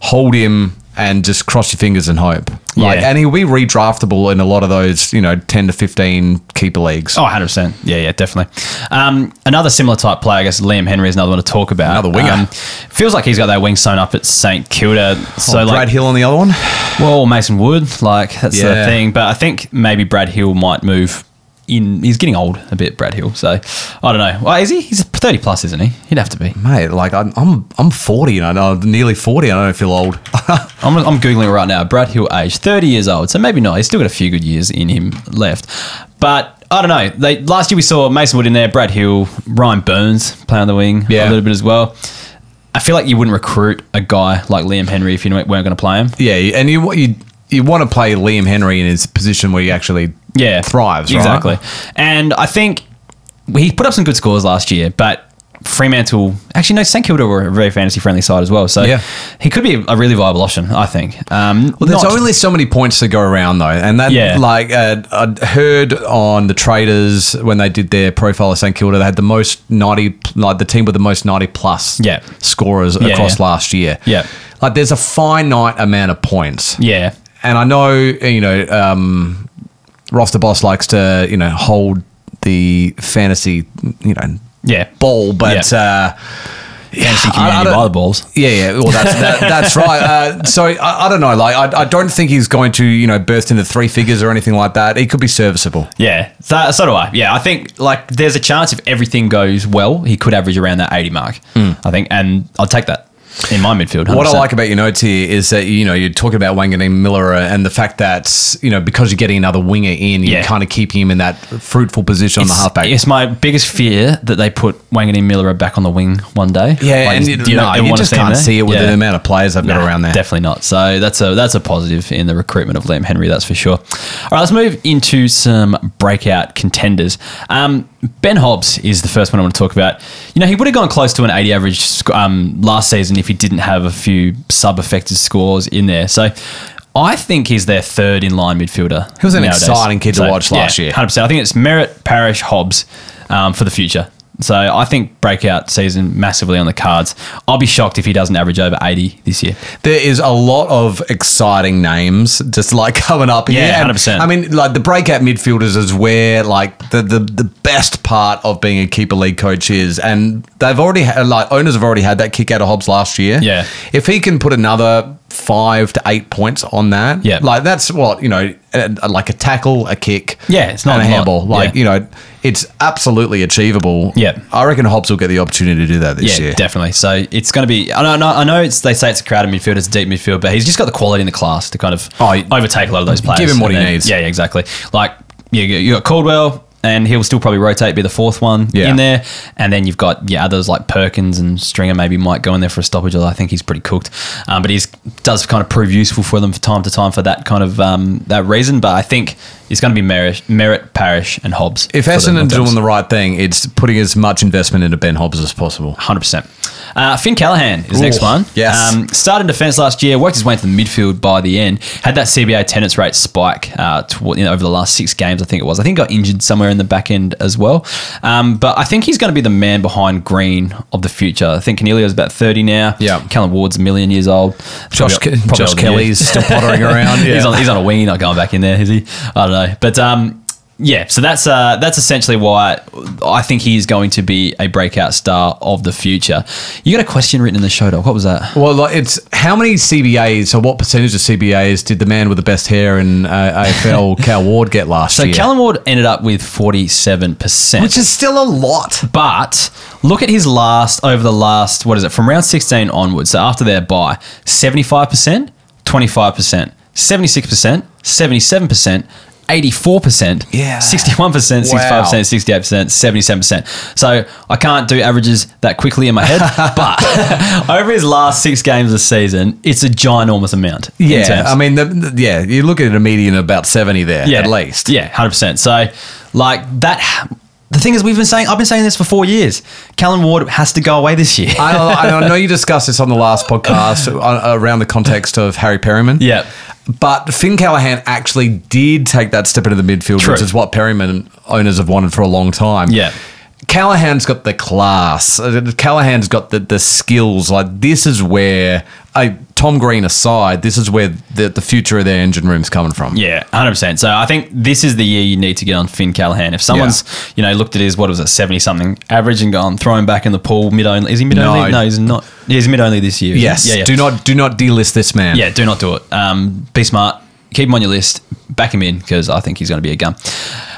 hold him and just cross your fingers and hope. Like, Yeah. and he'll be redraftable in a lot of those, you know, ten to fifteen keeper leagues. Oh, 100%. Yeah, yeah, definitely. Um, another similar type player, I guess Liam Henry is another one to talk about. Another winger. Um, feels like he's got that wing sewn up at St Kilda. So, Oh, Brad like, Hill on the other one. well, Mason Wood, like, that's the thing. But I think maybe Brad Hill might move in. He's getting old a bit, Brad Hill. So, I don't know. Well, is he? He's 30 plus, isn't he? He'd have to be. Mate, like I'm, I'm, I'm 40 and I know nearly 40. and I don't feel old. I'm, I'm Googling right now. Brad Hill age, 30 years old. So maybe not. He's still got a few good years in him left. But I don't know. They, last year we saw Mason Wood in there, Brad Hill, Ryan Byrnes play on the wing a little bit as well. I feel like you wouldn't recruit a guy like Liam Henry if you weren't going to play him. yeah, and you what you you want to play Liam Henry in his position where he actually Yeah. thrives, right? Exactly. And I think he put up some good scores last year, but Fremantle, actually, no, St Kilda were a very fantasy friendly side as well. So Yeah. he could be a really viable option, I think. Um, Well, there's not- only so many points to go around though, and that Yeah. like uh, I'd heard on the traders when they did their profile of St Kilda, they had the most ninety, like the team with the most ninety plus Yeah. scorers Yeah, across last year. Yeah. like there's a finite amount of points. Yeah. And I know you know um, roster boss likes to you know hold the fantasy you know Yeah. ball, but. Yeah. Uh, Fantasy I- I community by the balls. yeah, yeah. Well, that's that, that's right. Uh, so I, I don't know. Like, I, I don't think he's going to, you know, burst into three figures or anything like that. He could be serviceable. Yeah, so, so do I. Yeah, I think like there's a chance if everything goes well, he could average around that 80 mark. I think, and I'll take that in my midfield. 100%. Hmm. What I like about your notes here is that you know you're talking about Wanganeen Miller and the fact that you know because you're getting another winger in, you're kind of keeping him in that fruitful position on the it's, halfback. it's my biggest fear that they put Wanganeen-Milera back on the wing one day. yeah, Like, and you, you no, ever you just can't see it with Yeah. the amount of players they've got around there. Definitely not. So that's a that's a positive in the recruitment of Liam Henry. That's for sure. All right, let's move into some breakout contenders. Um, ben Hobbs is the first one I want to talk about. You know, he would have gone close to an 80 average sc- um, last season if he didn't have a few sub-affected scores in there. So. I think he's their third in line midfielder. He was an nowadays. exciting kid to watch last yeah, year. 100%. I think it's Merrett, Parish, Hobbs um, for the future. So I think breakout season massively on the cards. I'll be shocked if he doesn't average over 80 this year. There is a lot of exciting names just like coming up here. Yeah, And, 100%. I mean, like the breakout midfielders is where like the, the the best part of being a keeper league coach is, and they've already had like owners have already had that kick out of Hobbs last year. Yeah. if he can put another five to eight points on that, Yeah. like that's what you know, like a tackle, a kick, Yeah, it's not and a handball. Like Yeah. you know, it's absolutely achievable. Yeah. I reckon Hobbs will get the opportunity to do that this year. Yeah, year. definitely. So it's going to be. I know. I know- it's. They say it's a crowded midfield. It's a deep midfield, but he's just got the quality in the class to kind of Oh, overtake a lot of those players. Give him what he then- needs. Yeah, yeah, exactly. Like you, you got Caldwell. And he'll still probably rotate, be the fourth one Yeah. in there, and then you've got yeah others like Perkins and Stringer maybe might go in there for a stoppage. Although I think he's pretty cooked, um, but he does kind of prove useful for them from time to time for that kind of um, that reason. But I think it's going to be Merrett, Merrett, Parish, and Hobbs. If the Essendon's doing the right thing, it's putting as much investment into Ben Hobbs as possible. Hundred percent. Uh, Finn Callaghan is the next one. yes. Um, started defence last year, worked his way into the midfield by the end. Had that CBA attendance rate spike uh, toward, you know, over the last six games. I think it was. I think got injured somewhere in the back end as well. Um, but I think he's going to be the man behind Green of the future. I think Coniglio's about thirty now. Yeah. Callan Ward's a million years old. Josh, Probably- probably Josh older than you. Kelly's still pottering around. he's on he's on a wing, not going back in there, is he? I don't know, but um, yeah. So that's uh, that's essentially why I think he is going to be a breakout star of the future. You got a question written in the show doc. What was that? Well, like, it's how many CBAs or what percentage of CBAs did the man with the best hair in uh, AFL, Cal Ward, get last So year? Callan Ward ended up with forty seven percent, Which is still a lot. But look at his last over the last what is it from round sixteen onwards. So after their bye, seventy five percent, twenty five percent, seventy six percent, seventy seven percent. 84%, Yeah. 61%, 65%, 68%, 77%. So I can't do averages that quickly in my head, but over his last six games of the season, it's a ginormous amount. Yeah. I mean, the, the- yeah, you look at a median of about seventy there yeah, at least. Yeah, hundred percent. So, like that. The thing is, we've been saying, I've been saying this for four years. Callan Ward has to go away this year. I, know- I know you discussed this on the last podcast uh, around the context of Harry Perryman. Yeah. But Finn Callaghan actually did take that step into the midfield, True. which is what Perryman owners have wanted for a long time. Yeah. Callaghan's got the class. Uh, Callaghan's got the, the skills. Like this is where, uh, Tom Green aside, this is where the, the future of their engine room's coming from. Yeah, hundred percent. So I think this is the year you need to get on Finn Callaghan. If someone's, you know, looked at his what was it, seventy something average and gone throw him back in the pool mid only. Is he mid only? No. No, he's not. He's mid only this year. Yes. Yeah, yeah. Do not do not delist this man. Yeah, do not do it. Um, be smart. Keep him on your list. Back him in because I think he's going to be a gun.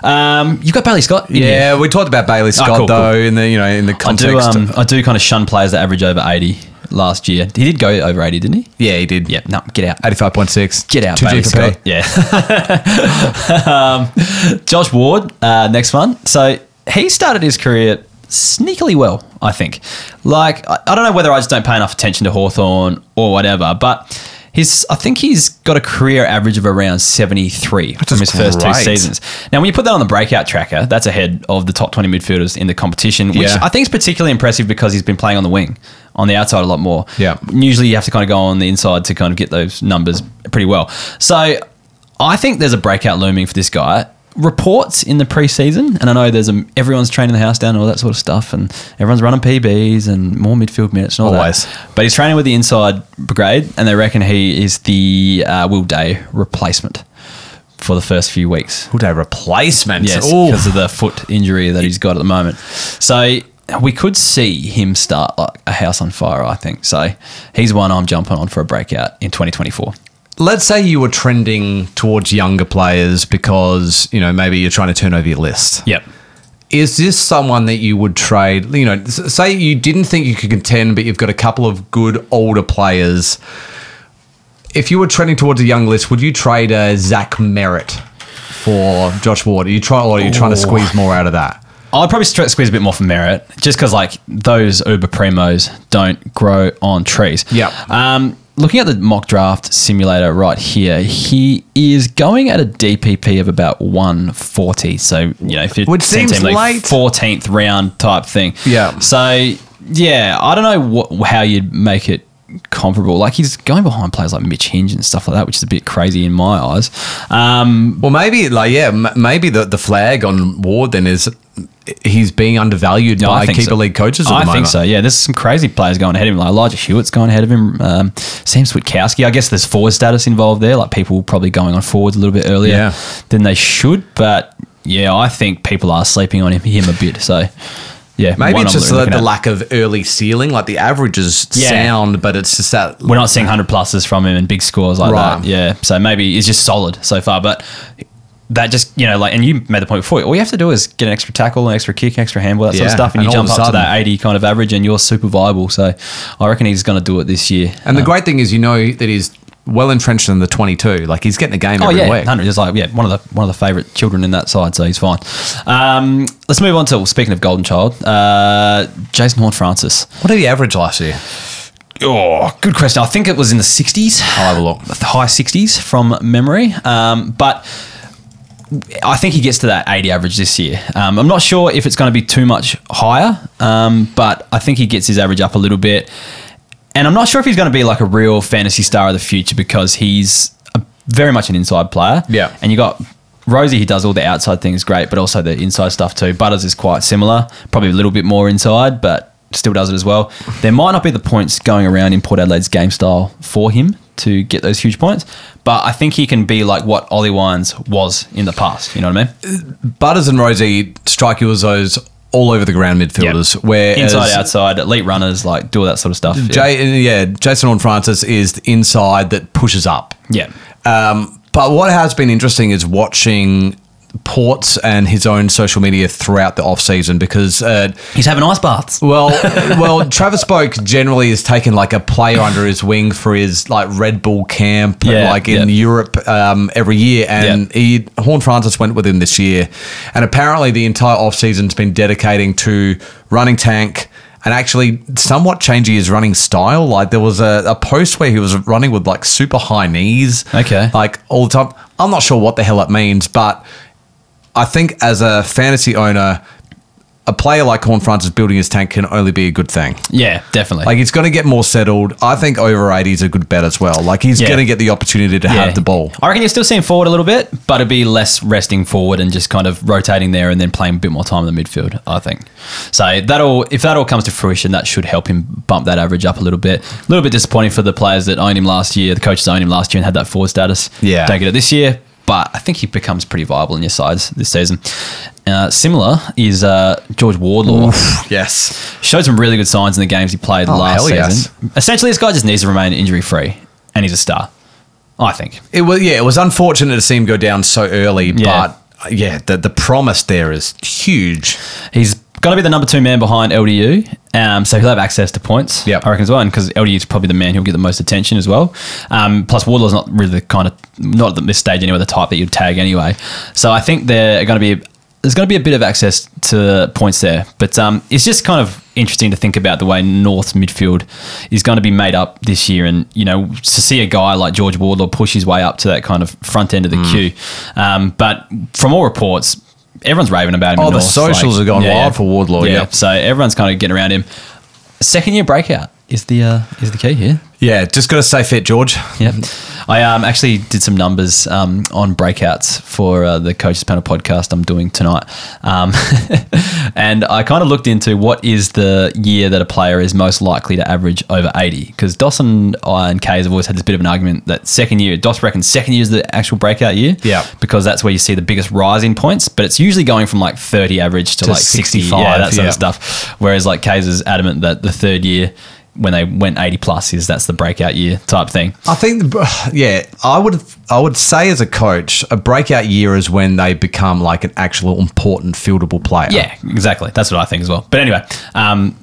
Um, you've got Bailey Scott. Yeah, we talked about Bailey Scott Ah, cool, though cool. in the you know in the context. I do. Um, I do kind of shun players that average over eighty last year. He did go over eighty, didn't he? yeah, he did. Yeah. No, get out. eighty-five point six. Get out, Two Bailey G for P. Yeah. um, Josh Ward, uh, next one. So he started his career sneakily well, I think. Like, I, I don't know whether I just don't pay enough attention to Hawthorn or whatever, but his, I think he's got a career average of around 73 from is his first two seasons. Now, when you put that on the breakout tracker, that's ahead of the top 20 midfielders in the competition, which Yeah. I think is particularly impressive because he's been playing on the wing, on the outside a lot more. Yeah. Usually you have to kind of go on the inside to kind of get those numbers pretty well. So I think there's a breakout looming for this guy. Reports in the preseason, and I know there's a, everyone's training the house down and all that sort of stuff, and everyone's running PBs and more midfield minutes and all Always. that. But he's training with the inside brigade, and they reckon he is the uh, Will Day replacement for the first few weeks. Will day replacement. Yes, Ooh. because of the foot injury that he's got at the moment. So we could see him start like a house on fire. I think so. He's one I'm jumping on for a breakout in 2024. Let's say you were trending towards younger players because you know maybe you're trying to turn over your list. Yep. Is this someone that you would trade? You know, say you didn't think you could contend, but you've got a couple of good older players. If you were trending towards a young list, would you trade a Zach Merrett for Josh Ward? Are you try, or are you trying to squeeze more out of that? I'd probably squeeze a bit more for Merrett, just because like those uber primos don't grow on trees. Yep. Um, looking at the mock draft simulator right here, he is going at a DPP of about 140. So you know, if Which seems league, late. 14th round type thing. Yeah. So yeah, I don't know what, how you'd make it comparable. Like he's going behind players like Mitch Hinge and stuff like that, which is a bit crazy in my eyes. Um, Well, maybe like yeah, m- maybe the the flag on Ward then is he's being undervalued No, I by think keeper so. league coaches I think so. Yeah, there's some crazy players going ahead of him. Like Elijah Hewett's going ahead of him. Um, Sam Switkowski. I guess there's forward status involved there. Like people probably going on forwards a little bit earlier Yeah. than they should. But yeah, I think people are sleeping on him, him a bit. So yeah, Maybe it's just the, the lack of early ceiling. Like the average is Yeah. sound, but it's just that. We're not seeing hundred pluses from him and big scores like Right. that. Yeah, so maybe he's just solid so far, but. That just you know like, and you made the point before. All you have to do is get an extra tackle, an extra kick, an extra handball, that sort of stuff, and, and you jump up to that eighty kind of average, and you're super viable. So, I reckon he's going to do it this year. And the great thing is, you know that he's well entrenched in the 22. Like he's getting the game Oh every yeah, week. hundred. Just like yeah, one of the one of the favourite children in that side, so he's fine. Um, let's move on to speaking of golden child, uh, Jason Horne-Francis. What did he average last year? Oh, good question. I think it was in the sixties. I'll have a look. the high 60s from memory. Um, but I think he gets to that 80 average this year. Um, I'm not sure if it's going to be too much higher, um, but I think he gets his average up a little bit. And I'm not sure if he's going to be like a real fantasy star of the future because he's a, very much an inside player. Yeah. And you got Rosie, he does all the outside things great, but also the inside stuff too. Butters is quite similar, probably a little bit more inside, but still does it as well. There might not be the points going around in Port Adelaide's game style for him to get those huge points, but I think he can be like what Ollie Wines was in the past. You know what I mean? Butters and Rosie strike you as those all over the ground midfielders. Where Inside, outside, elite runners, like do all that sort of stuff. Yeah. Jay, yeah, Jason Horne-Francis is the inside that pushes up. yeah. Um, but what has been interesting is watching Ports and his own social media throughout the off season because uh, He's having ice baths. well, well, Travis Spoke generally has taken like a player under his wing for his like Red Bull camp, Yeah, like in yeah. Europe um, every year, and Yeah. he Horne-Francis went with him this year, and apparently the entire off season's been dedicating to running tank. And actually, somewhat changing his running style. Like there was a, a post where he was running with like super high knees, Okay. like all the time. I'm not sure what the hell it means, but I think as a fantasy owner, a player like Horne-Francis building his tank can only be a good thing. Yeah, definitely. Like he's going to get more settled. I think over 80 is a good bet as well. Like he's Yeah. going to get the opportunity to Yeah. have the ball. I reckon you're still seeing forward a little bit, but it'd be less resting forward and just kind of rotating there and then playing a bit more time in the midfield, I think. So that'll if that all comes to fruition, that should help him bump that average up a little bit. A little bit disappointing for the players that owned him last year, the coaches owned him last year and had that forward status. Yeah. Don't get it this year. But I think he becomes pretty viable in your sides this season. Uh, similar is uh, George Wardlaw. Yes. Showed some really good signs in the games he played Oh, last hell yes. season. Essentially, this guy just needs to remain injury free, and he's a star. I think. It was yeah, it was unfortunate to see him go down so early, Yeah. but uh, yeah, the the promise there is huge. He's going to be the number two man behind LDU, um, so he'll have access to points. Yep. I reckon as well, and because LDU is probably the man who'll get the most attention as well. Um, plus, Wardlaw's not really the kind of not at this stage anyway the type that you'd tag anyway. So I think they're going to be there's going to be a bit of access to points there, but um, it's just kind of interesting to think about the way North's midfield is going to be made up this year, and you know to see a guy like George Wardlaw push his way up to that kind of front end of the queue. Um, but from all reports. Everyone's raving about him. Oh, in the North, socials have gone wild for Wardlaw, Yeah, yep. so everyone's kind of getting around him. Second year breakout is the uh, is the key here. Yeah, just got to stay fit, George. Yep. I um, actually did some numbers um, on breakouts for uh, the Coaches Panel podcast I'm doing tonight. Um, and I kind of looked into what is the year that a player is most likely to average over 80. Because Dawson and Kays have always had this bit of an argument that second year, Doss reckons second year is the actual breakout year. Yeah. Because that's where you see the biggest rise in points. But it's usually going from like 30 average to, To like 60. 65, Yeah, that sort yeah. of stuff. Whereas like Kays is adamant that the third year, when they went 80 plus, is that's the breakout year type thing. I think, yeah, I would I would say as a coach, a breakout year is when they become like an actual important fieldable player. Yeah, exactly. That's what I think as well. But anyway, um,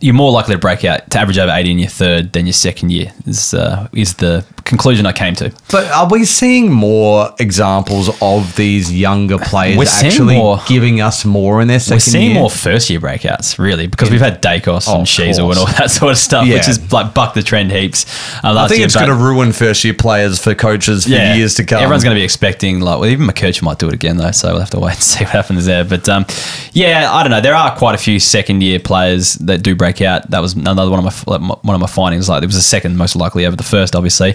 you're more likely to break out to average over 80 in your third than your second year is uh, is the conclusion I came to. But are we seeing more examples of these younger players actually more- giving us more in their second year? We're seeing year? more first year breakouts, really, because we've had Daicos Oh, and of and all that sort of stuff, Yeah. which is like bucked the trend heaps. Uh, I think year, it's going to ruin first year players for coaches for years to come. Everyone's going to be expecting like, well, even McCurch might do it again though, so we'll have to wait and see what happens there. But um, yeah, I don't know. There are quite a few second year players that do break out. That was another one of my one of my findings. Like it was the second most likely over the first, obviously,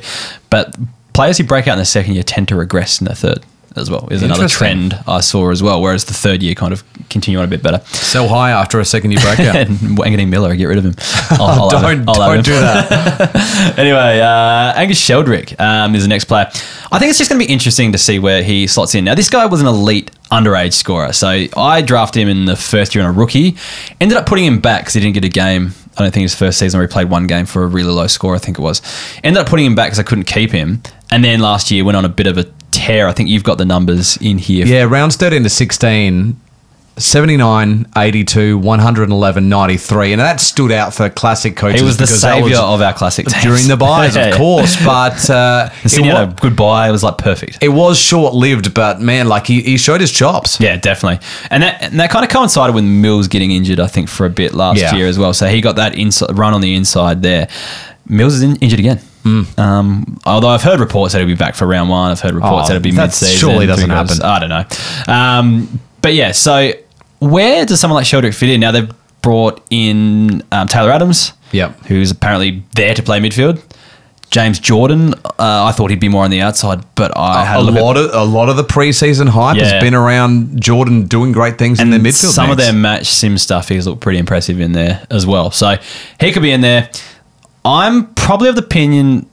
but players who break out in the second year tend to regress in the third. As well. Is another trend I saw as well. Whereas the third year kind of continue on a bit better. Sell high after a second year breakout. and Wanganeen-Milera, get rid of him. I'll- I'll don't. I'll don't do that. anyway, uh, Angus Sheldrick um, is the next player. I think it's just going to be interesting to see where he slots in. Now, this guy was an elite underage scorer. So I drafted him in the first year on a rookie. Ended up putting him back because he didn't get a game. I don't think his first season where he played one game for a really low score, I think it was. Ended up putting him back because I couldn't keep him. And then last year went on a bit of a tear. I think you've got the numbers in here. Yeah, rounds 13 to 16, 79, 82, 111, 93. And that stood out for classic coaches. He was the saviour was of our classic teams. During the byes, of course. But uh, it, had wa- a good bye. It was like perfect. it was short lived, but man, like he, he showed his chops. Yeah, definitely. And that and that kind of coincided with Mills getting injured, I think, for a bit last Yeah. year as well. So he got that inside, run on the inside there. Mills is in, injured again. Hmm. Um, although I've heard reports that he'll be back for round one. I've heard reports Oh, that it'll be mid-season. surely doesn't happen. I don't know. Um, but yeah, so where does someone like Sheldrick fit in? Now they've brought in um, Taylor Adams, Yep. who's apparently there to play midfield. James Jordan, uh, I thought he'd be more on the outside, but I had a a at lot of a lot of the preseason hype Yeah. has been around Jordan doing great things in their midfield. Some of their match sim stuff, he's looked pretty impressive in there as well. So he could be in there. I'm probably of the opinion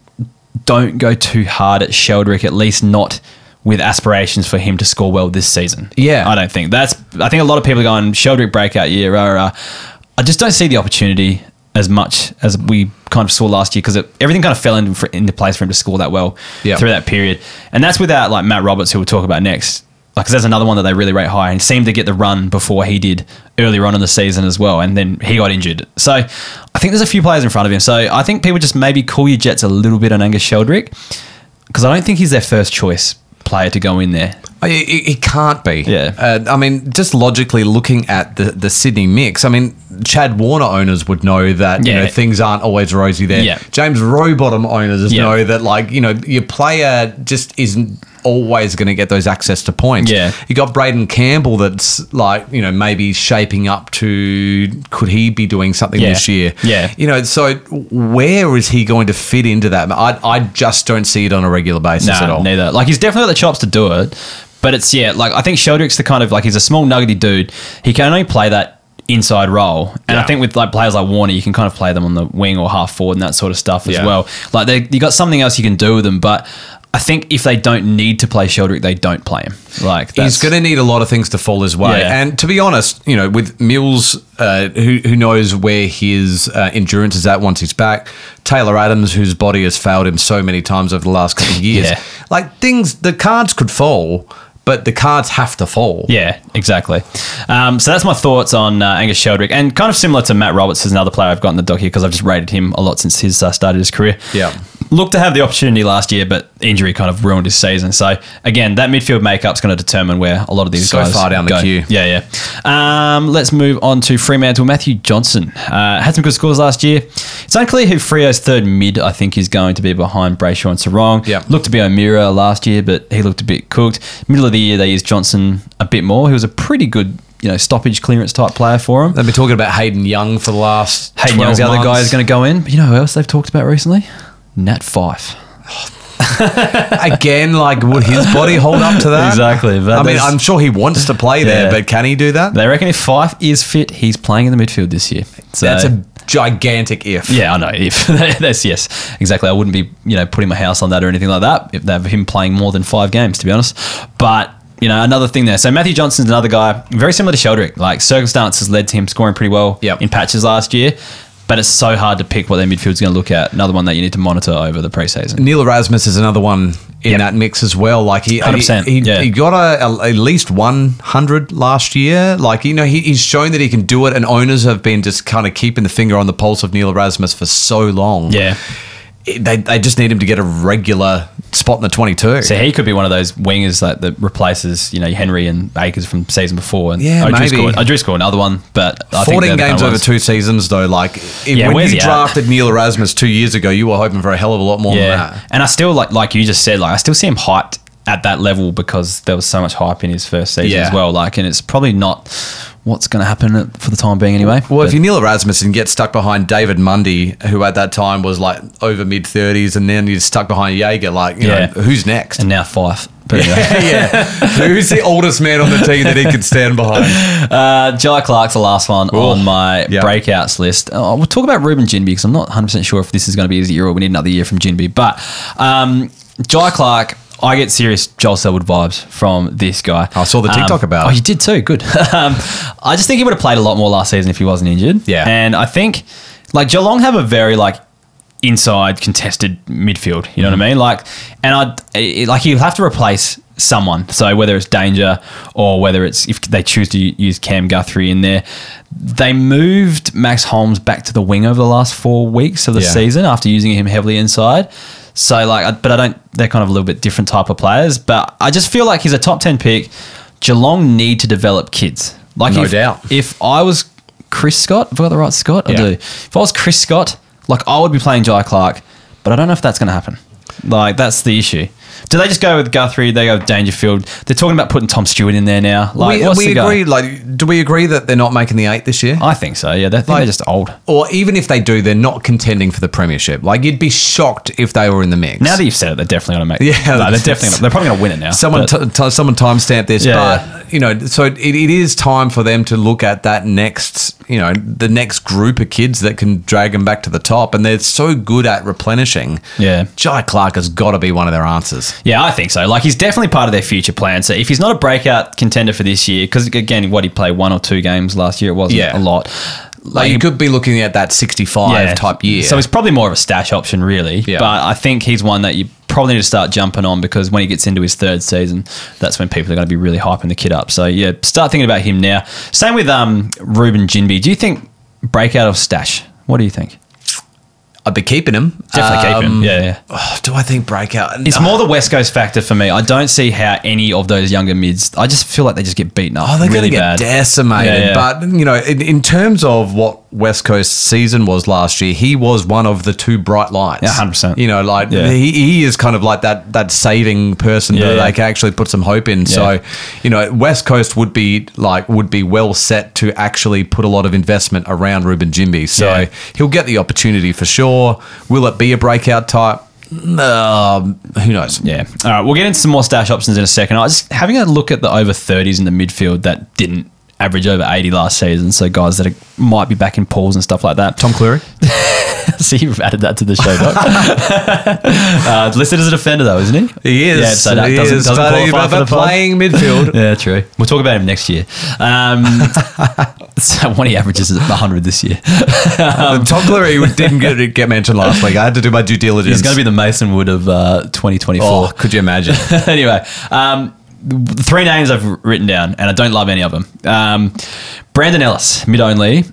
don't go too hard at Sheldrick, at least not with aspirations for him to score well this season. Yeah. I don't think that's. I think a lot of people are going Sheldrick breakout year. Rah, rah. I just don't see the opportunity as much as we kind of saw last year because everything kind of fell into, into place for him to score that well Yeah. through that period. And that's without like Matt Roberts, who we'll talk about next. Like, 'cause there's another one that they really rate high and seemed to get the run before he did earlier on in the season as well. And then he got injured. So I think there's a few players in front of him. So I think people just maybe call your jets a little bit on Angus Sheldrick because I don't think he's their first choice player to go in there. It, it, it can't be. Yeah. Uh, I mean, just logically looking at the, the Sydney mix, I mean, Chad Warner owners would know that you know things aren't always rosy there. Yeah. James Rowbottom owners Yeah. know that like you know your player just isn't always going to get those access to points. Yeah. You got Braeden Campbell that's like you know maybe shaping up to could he be doing something Yeah. this year? Yeah. You know, so where is he going to fit into that? I I just don't see it on a regular basis Nah, at all. neither. Like he's definitely got the chops to do it, but it's yeah. Like I think Sheldrick's the kind of like he's a small nuggety dude. He can only play that inside role, and I think with like players like Warner, you can kind of play them on the wing or half forward and that sort of stuff as Yeah. well. Like they, you got something else you can do with them, but. I think if they don't need to play Sheldrick, they don't play him. Like He's going to need a lot of things to fall his way. Yeah. And to be honest, you know, with Mills, uh, who, who knows where his uh, endurance is at once he's back, Taylor Adams, whose body has failed him so many times over the last couple of years. Yeah. Like things, the cards could fall, but the cards have to fall. Yeah, exactly. Um, so that's my thoughts on uh, Angus Sheldrick, and kind of similar to Matt Roberts is another player I've got in the dock here because I've just rated him a lot since his uh, started his career. Yeah. Looked to have the opportunity last year, but injury kind of ruined his season. So again, that midfield makeup is going to determine where a lot of these So guys far down the go. queue. Yeah, yeah. Um, let's move on to Fremantle. Matthew Johnson uh, had some good scores last year. It's unclear who Freo's third mid I think is going to be behind Brayshaw and Serong. Yeah. Looked to be O'Meara last year, but he looked a bit cooked. Middle of the year, they used Johnson a bit more. He was a pretty good, you know, stoppage clearance type player for him. They've been talking about Hayden Young for the last. Hayden 12 Young's the other guy who's going to go in. But you know who else they've talked about recently? Nat Fyfe. Again, like, would his body hold up to that? Exactly, but I mean, there's- I'm sure he wants to play there, Yeah. but can he do that? They reckon if Fyfe is fit, he's playing in the midfield this year. So, That's a gigantic if. yeah, I know. If that's yes, exactly. I wouldn't be you know putting my house on that or anything like that if they have him playing more than five games, to be honest. But you know, another thing there. So Matthew Johnson's another guy, very similar to Sheldrick. Like circumstances led to him scoring pretty well Yep. in patches last year. But it's so hard to pick what their midfield's going to look at. Another one that you need to monitor over the preseason. Neil Erasmus is another one in Yep. that mix as well. Like he, 100%, he, he, yeah. he got a, a- at least 100 last year. Like you know, he, he's shown that he can do it, and owners have been just kind of keeping the finger on the pulse of Neil Erasmus for so long. Yeah. They, they just need him to get a regular spot in the 22. So he could be one of those wingers like that replaces, you know, Henry and Acres from season before. And Yeah, I maybe. score, I drew score another one, but I think 14 games over two seasons, though. Like if, Yeah, when you drafted Neil Erasmus two years ago, you were hoping for a hell of a lot more than Yeah, that. and I still like like you just said, like I still see him hyped at that level because there was so much hype in his first season Yeah. as well. Like, and it's probably not what's going to happen for the time being anyway. Well, if But- you Neil Erasmus and get stuck behind David Mundy, who at that time was like over mid thirties, and then you're stuck behind Jaeger, like you Yeah. know, who's next? and now Fyfe anyway. yeah. Who's the oldest man on the team that he could stand behind? Uh, Jhye Clark's the last one on my yeah. breakouts list. Oh, we'll talk about Reuben Ginbey because I'm not 100% sure if this is going to be his year or we need another year from Ginbey. But um, Jai Clark, I get serious Joel Selwood vibes from this guy. I saw the TikTok Um, about Oh, you did too. Good. um, I just think he would have played a lot more last season if he wasn't injured. Yeah. And I think like Geelong have a very like inside contested midfield. You know Mm. what I mean? Like, and I it, like you have to replace someone. So whether it's Danger or whether it's if they choose to use Cam Guthrie in there, they moved Max Holmes back to the wing over the last four weeks of the Yeah. season after using him heavily inside. So like, but I don't. They're kind of a little bit different type of players. But I just feel like he's a top ten pick. Geelong need to develop kids. Like No if, doubt. If I was Chris Scott, have I got the right Scott? I do. If I was Chris Scott, like I would be playing Jhye Clark, but I don't know if that's going to happen. Like that's the issue. Do they just go with Guthrie? They go with Dangerfield. They're talking about putting Tom Stewart in there now. Like, we what's we the go? agree. Like, do we agree that they're not making the eight this year? I think so. Yeah, they think Like- they're just old. or even if they do, they're not contending for the premiership. Like, you'd be shocked if they were in the mix. Now that you've said it, they're definitely going to make. Yeah, no, they're definitely. Gonna, they're probably going to win it now. Someone, t- t- someone timestamp this, Yeah, but you know, so it, it is time for them to look at that next, you know, the next group of kids that can drag them back to the top, and they're so good at replenishing. Yeah. Jhye Clark has got to be one of their answers. Yeah, I think so. Like he's definitely part of their future plan. So if he's not a breakout contender for this year, because again, what he played one or two games last year, it wasn't Yeah. a lot. Like, you could be looking at that sixty-five type year. So he's probably more of a stash option, really. Yeah. But I think he's one that you probably need to start jumping on because when he gets into his third season, that's when people are going to be really hyping the kid up. So yeah, start thinking about him now. Same with um, Reuben Ginbey. Do you think breakout or stash? What do you think? I'd be keeping him. Definitely keep him. Um, Yeah, yeah. oh, do I think breakout? It's more the West Coast factor for me. I don't see how any of those younger mids. I just feel like they just get beaten up. Oh, they're really going to get bad. decimated. Yeah, yeah. But you know, in, in terms of what West Coast season was last year, he was one of the two bright lights. Yeah, 100%. You know, like Yeah. he, he is kind of like that that saving person Yeah, that yeah. they can actually put some hope in. So, you know, West Coast would be like would be well set to actually put a lot of investment around Reuben Ginbey. So he'll get the opportunity for sure. Will it be a breakout type? Um, who knows? Yeah. All right. We'll get into some more stash options in a second. I was just having a look at the over 30s in the midfield that didn't average over 80 last season. So guys that are, might be back in pools and stuff like that. Tom Clurey. See, you've added that to the show, Doc. uh, listed as a defender, though, isn't he? He is. Yeah, so that he doesn't, is, doesn't qualify but for the pod. playing midfield. Yeah, true. We'll talk about him next year. Um, so when he averages 100 this year. Um, Tom Clurey didn't get get mentioned last week. I had to do my due diligence. He's going to be the Mason Wood of uh, 2024. Oh, could you imagine? anyway, um, the three names I've written down, and I don't love any of them. Um, Brandon Ellis, mid only.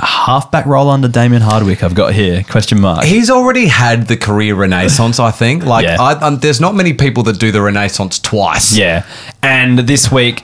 Halfback roll under Damien Hardwick, I've got here. Question mark. He's already had the career renaissance. I think. Like, Yeah. I, um, there's not many people that do the renaissance twice. Yeah. And this week,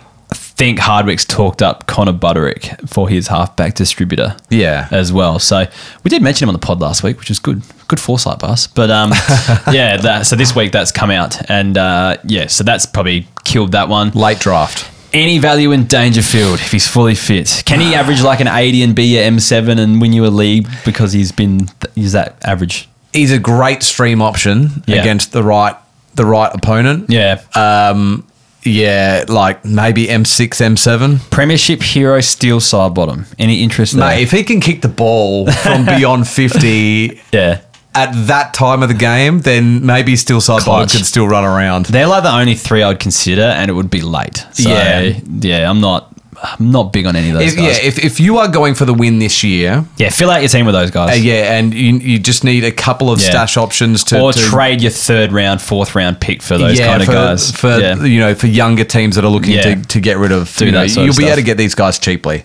think Hardwick's talked up Connor Budarick for his halfback distributor. Yeah. As well. So we did mention him on the pod last week, which is good. Good foresight by us. But um, yeah, that, so this week that's come out. And uh, yeah, so that's probably killed that one. Late draft. Any value in Dangerfield if he's fully fit? Can he average like an 80 and be your M7 and win you a league because he's been he's that average? He's a great stream option Yeah. against the right the right opponent. Yeah. Um. Yeah, like maybe M6, M7. Premiership hero Steele Sidebottom. Any interest there? Mate, if he can kick the ball from beyond 50 yeah. at that time of the game, then maybe Steel side bottom Clutch. could still run around. They're like the only three I'd consider, and it would be late. So, Yeah. yeah, I'm not, I'm not big on any of those If, guys. yeah, if, if you are going for the win this year, yeah, fill out your team with those guys, uh, yeah, and you, you just need a couple of Yeah. stash options to, or to trade your third round, fourth round pick for those kind of for, guys. for yeah. you know for younger teams that are looking Yeah. to, to get rid of. Do you know, that sort of you'll be able stuff. to get these guys cheaply.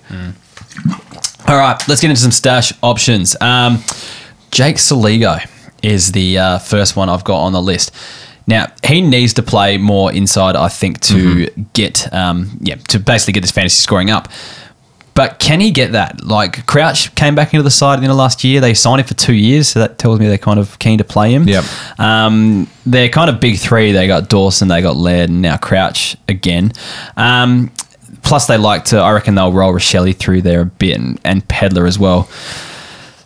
All right, let's get into some stash options. Um, Jake Soligo is the uh, first one I've got on the list. Now he needs to play more inside, I think, to get um, yeah to basically get this fantasy scoring up. But can he get that? Like Crouch came back into the side at the end of last year. They signed him for two years, so that tells me they're kind of keen to play him. Yep. Um, they're kind of big three. They got Dawson, they got Laird, and now Crouch again. Um, plus, they like to. I reckon they'll roll Rachele through there a bit and, and Pedlar as well.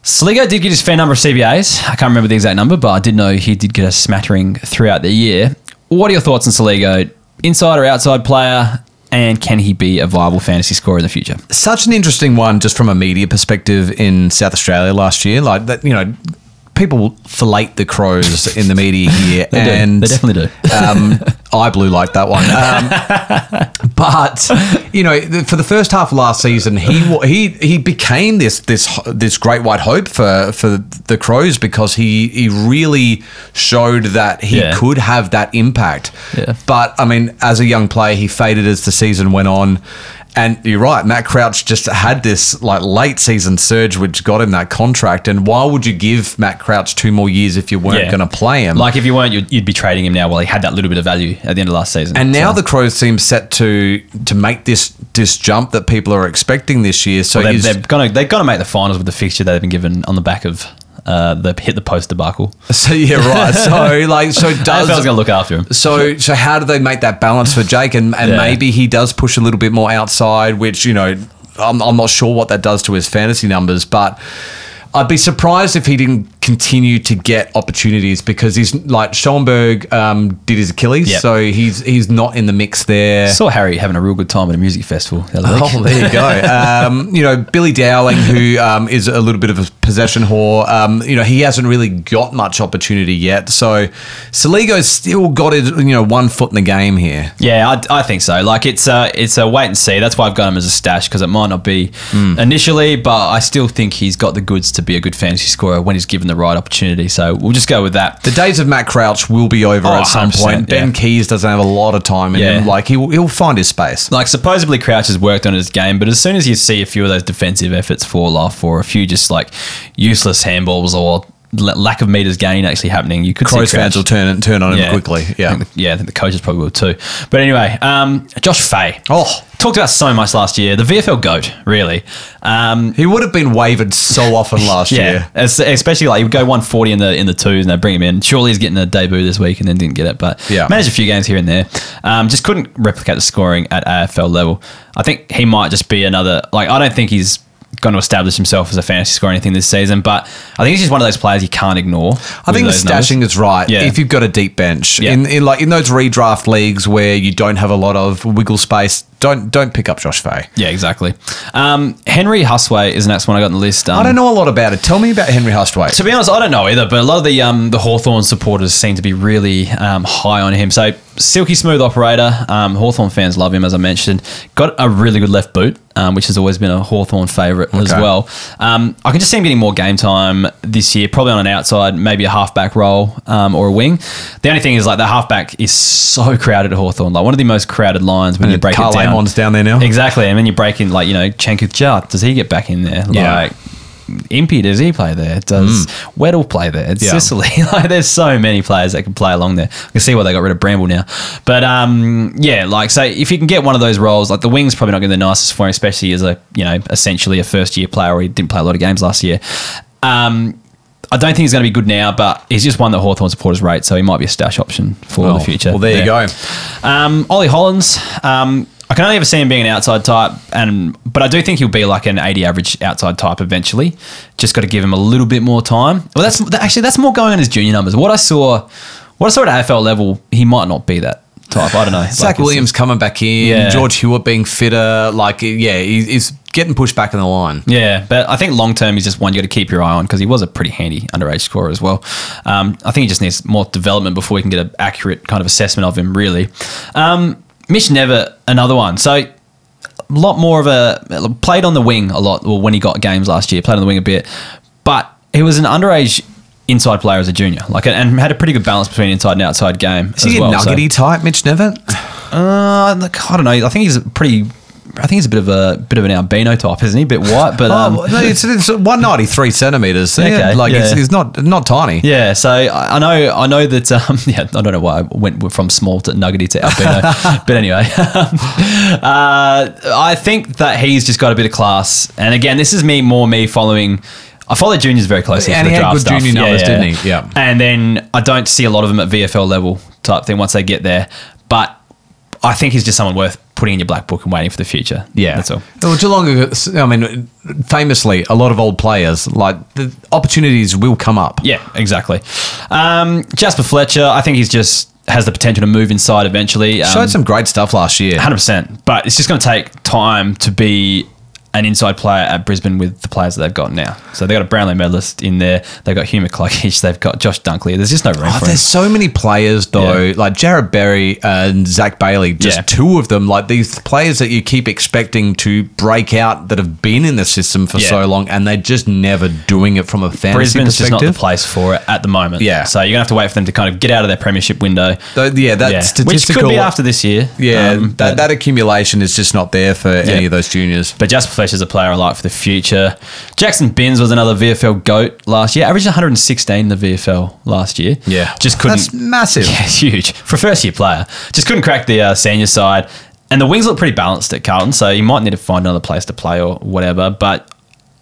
Soligo did get his fair number of CBAs. I can't remember the exact number, but I did know he did get a smattering throughout the year. What are your thoughts on Soligo? inside or outside player? And can he be a viable fantasy scorer in the future? Such an interesting one, just from a media perspective in South Australia last year. Like that, you know, people fillet the crows in the media here, They do. and They definitely do. um, I blew like that one. Um, but you know, for the first half of last season, he he he became this this this great white hope for for the Crows because he he really showed that he Yeah. could have that impact. Yeah. But I mean, as a young player, he faded as the season went on. And you're right, Matt Crouch just had this like late season surge, which got him that contract. And why would you give Matt Crouch two more years if you weren't Yeah. going to play him? Like if you weren't, you'd, you'd be trading him now. Well, he had that little bit of value at the end of last season. And now So- the Crows seem set to to make this this jump that people are expecting this year. So they're, they're gonna they're gonna make the finals with the fixture they've been given on the back of uh, the hit the post debacle. so yeah, right. So like, so AFL's does gonna look after him. so so how do they make that balance for Jake? And and Yeah. maybe he does push a little bit more outside, which you know I'm I'm not sure what that does to his fantasy numbers, but. I'd be surprised if he didn't continue to get opportunities because he's like Schoenberg um, did his Achilles, Yep. so he's he's not in the mix there. Saw Harry having a real good time at a music festival the. Oh, there you go. um, you know, Billy Dowling, who um, is a little bit of a possession whore, um, you know, he hasn't really got much opportunity yet. So Soligo's still got his, you know, one foot in the game here. Yeah, I, I think so. Like it's a it's a wait and see. That's why I've got him as a stash because it might not be Hmm. initially, but I still think he's got the goods to be a good fantasy scorer when he's given the right opportunity. So we'll just go with that. The days of Matt Crouch will be over Oh, at some point. Ben yeah. Keays doesn't have a lot of time in Yeah. him. Like he'll he'll find his space. Like supposedly Crouch has worked on his game, but as soon as you see a few of those defensive efforts fall off, or a few just like useless handballs or l- lack of meters gain actually happening, you could Crows see fans will turn turn on him quickly. Yeah. think the, yeah, I think the coaches probably will too. But anyway, um, Josh Fay. Oh. Talked about so much last year. The VFL goat, really. Um, He would have been wavered so often last yeah, year. es- especially like he would go 140 in the in the twos and they bring him in. Surely he's getting a debut this week and then didn't get it, but Yeah. managed a few games here and there. Um, just couldn't replicate the scoring at AFL level. I think he might just be another. Like I don't think he's going to establish himself as a fantasy scorer or anything this season, but I think he's just one of those players you can't ignore. I think the stashing is right. Yeah. If you've got a deep bench Yeah. in, in like in those redraft leagues where you don't have a lot of wiggle space, don't don't pick up Josh Fay. Yeah, exactly. Um, Henry Hustwaite is the next one I got on the list. Um, I don't know a lot about it. Tell me about Henry Hustwaite. To be honest, I don't know either, but a lot of the um, the Hawthorn supporters seem to be really um, high on him. So, silky smooth operator. Um, Hawthorn fans love him, as I mentioned. Got a really good left boot, um, which has always been a Hawthorn favourite as well. Um, I can just see him getting more game time this year, probably on an outside, maybe a halfback role um, or a wing. The only thing is, like, the halfback is so crowded at Hawthorn. Like, one of the most crowded lines when you break it down. Amon's down there now. Exactly. And then you break in, like, you know, Changkuoth Jiath, does he get back in there? Yeah. Like, Impey, does he play there? Does Weddle play there? It's Yeah. Sicily. like, there's so many players that can play along there. I can see why they got rid of Bramble now. But um, yeah, like, so if you can get one of those roles, like the wing's probably not going to be the nicest for him, especially as a, you know, essentially a first year player where he didn't play a lot of games last year. Um, I don't think he's going to be good now, but he's just one that Hawthorn supporters rate, so he might be a stash option for Well, the future. Well, there you go. Um, Ollie Hollins, um, I can only ever see him being an outside type, and but I do think he'll be like an 80 average outside type eventually. Just got to give him a little bit more time. Well, that's that- actually that's more going on his junior numbers. What I saw, what I saw at AFL level, he might not be that type. I don't know. Zach Like, Williams coming back in. Yeah. George Hewett being fitter. Like, yeah, he- he's getting pushed back in the line. Yeah, but I think long term he's just one you got to keep your eye on because he was a pretty handy underage scorer as well. Um, I think he just needs more development before we can get an accurate kind of assessment of him. Really, um, Mitch Knevitt, another one. So a lot more of a played on the wing a lot. Well, when he got games last year, played on the wing a bit, but he was an underage inside player as a junior, like and had a pretty good balance between inside and outside game. Is he as a well, so- nuggety type, Mitch Knevitt? uh, I don't know. I think he's a pretty. I think he's a bit of a bit of an albino type, isn't he? A bit white, but um, oh, no, it's, it's 193 centimeters. Okay, yeah, like yeah. Not not tiny. Yeah, so I know I know that um, yeah I don't know why I went from small to nuggety to albino, but anyway, uh, I think that he's just got a bit of class. And again, this is me more me following. I follow juniors very closely. And for he the had good stuff. junior numbers, didn't he? Yeah. And then I don't see a lot of them at VFL level type thing once they get there, but I think he's just someone worth putting in your black book and waiting for the future. Yeah, that's all. Well, Geelong, I mean, famously, a lot of old players like the opportunities will come up. Yeah, exactly. Um, Jasper Fletcher, I think he's just has the potential to move inside eventually. Um, Showed some great stuff last year. Hundred percent, but it's just going to take time to be an inside player at Brisbane with the players that they've got now. So they've got a Brownlow medalist in there. They've got Hugh McCluggage. They've got Josh Dunkley. There's just no room Oh, for him. there's so many players though, Yeah. like Jarrod Berry and Zac Bailey, just Yeah. two of them. Like these players that you keep expecting to break out that have been in the system for Yeah. so long, and they're just never doing it from a fantasy Brisbane's just not the place for it at the moment. Yeah. So you're gonna have to wait for them to kind of get out of their premiership window. Yeah, that statistical. Which could be after this year. yeah, Um, that, that accumulation is just not there for any of those juniors. But Jasper Fletcher's a player I like for the future. Jackson Binns was another VFL GOAT last year. Averaged 116 in the VFL last year. Yeah, just couldn't. That's massive. Yeah, it's huge for a first year player. Just couldn't crack the uh, senior side. And the wings look pretty balanced at Carlton, so you might need to find another place to play or whatever. But